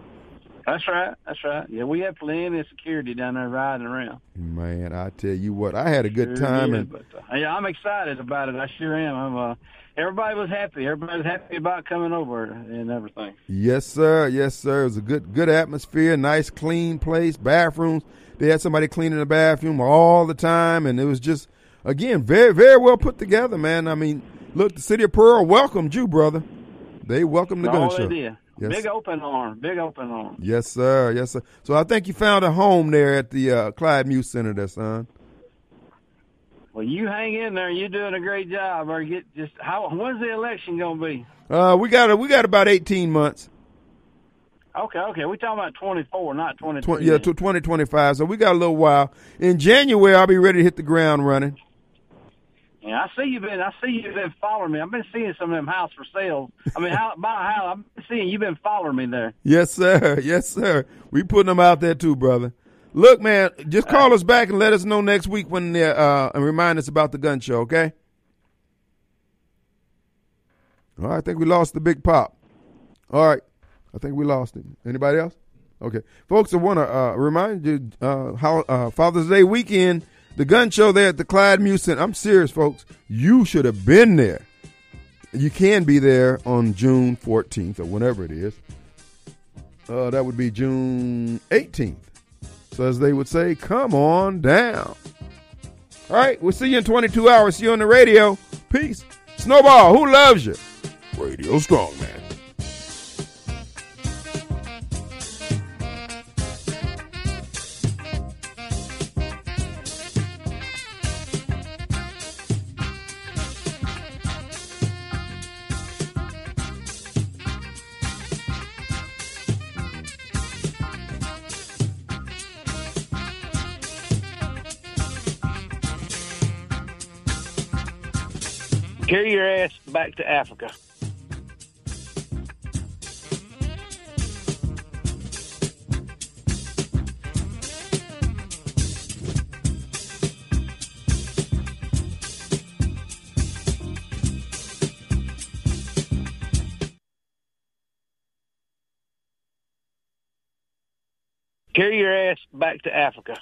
That's right. That's right. Yeah, we have plenty of security down there riding around. Man, I tell you what, I had a good Sure time, did, and but, uh, yeah, I'm excited about it. I sure am. I'm, uh, everybody was happy. Everybody was happy about coming over and everything. yes, sir, yes, sir. It was a good, good atmosphere, nice, clean place, bathrooms. They had somebody cleaning the bathroom all the time, and it was just, again, very, very well put together, man. I mean, look, the city of Pearl welcomed you, brother. They welcomed the gun All show. did. Yes. Big open arm. Big open arm. Yes, sir. Yes, sir. So I think you found a home there at the uh, Clyde Muse Center, there, son. Well, you hang in there. You're doing a great job. Or get just how? When's the election gonna be? Uh, we got a, we got about eighteen months. Okay, okay. We talking about 24, not 23. Tw- yeah, to 2025. So we got a little while. In January, I'll be ready to hit the ground running. Yeah, I see you've been. I see you've been following me. I've been seeing some of them house for sale. I mean, how a house. I'm seeing you've been following me there. Yes, sir. Yes, sir. We putting them out there too, brother. Look, man, just call us back and let us know next week when uh, and remind us about the gun show, okay? All right, I think we lost the big pop. All right, I think we lost him. Anybody else? Okay, folks, I want to uh, remind you uh, how uh, Father's Day weekend, the gun show there at the Clyde Muse Center. I'm serious, folks. You should have been there. You can be there on June 14th or whenever it is. Uh, that would be June 18th. So as they would say, come on down. All right, we'll see you in 22 hours. See you on the radio. Peace. Snowball, who loves you? Radio Strongman. Carry your ass back to Africa. Carry your ass back to Africa.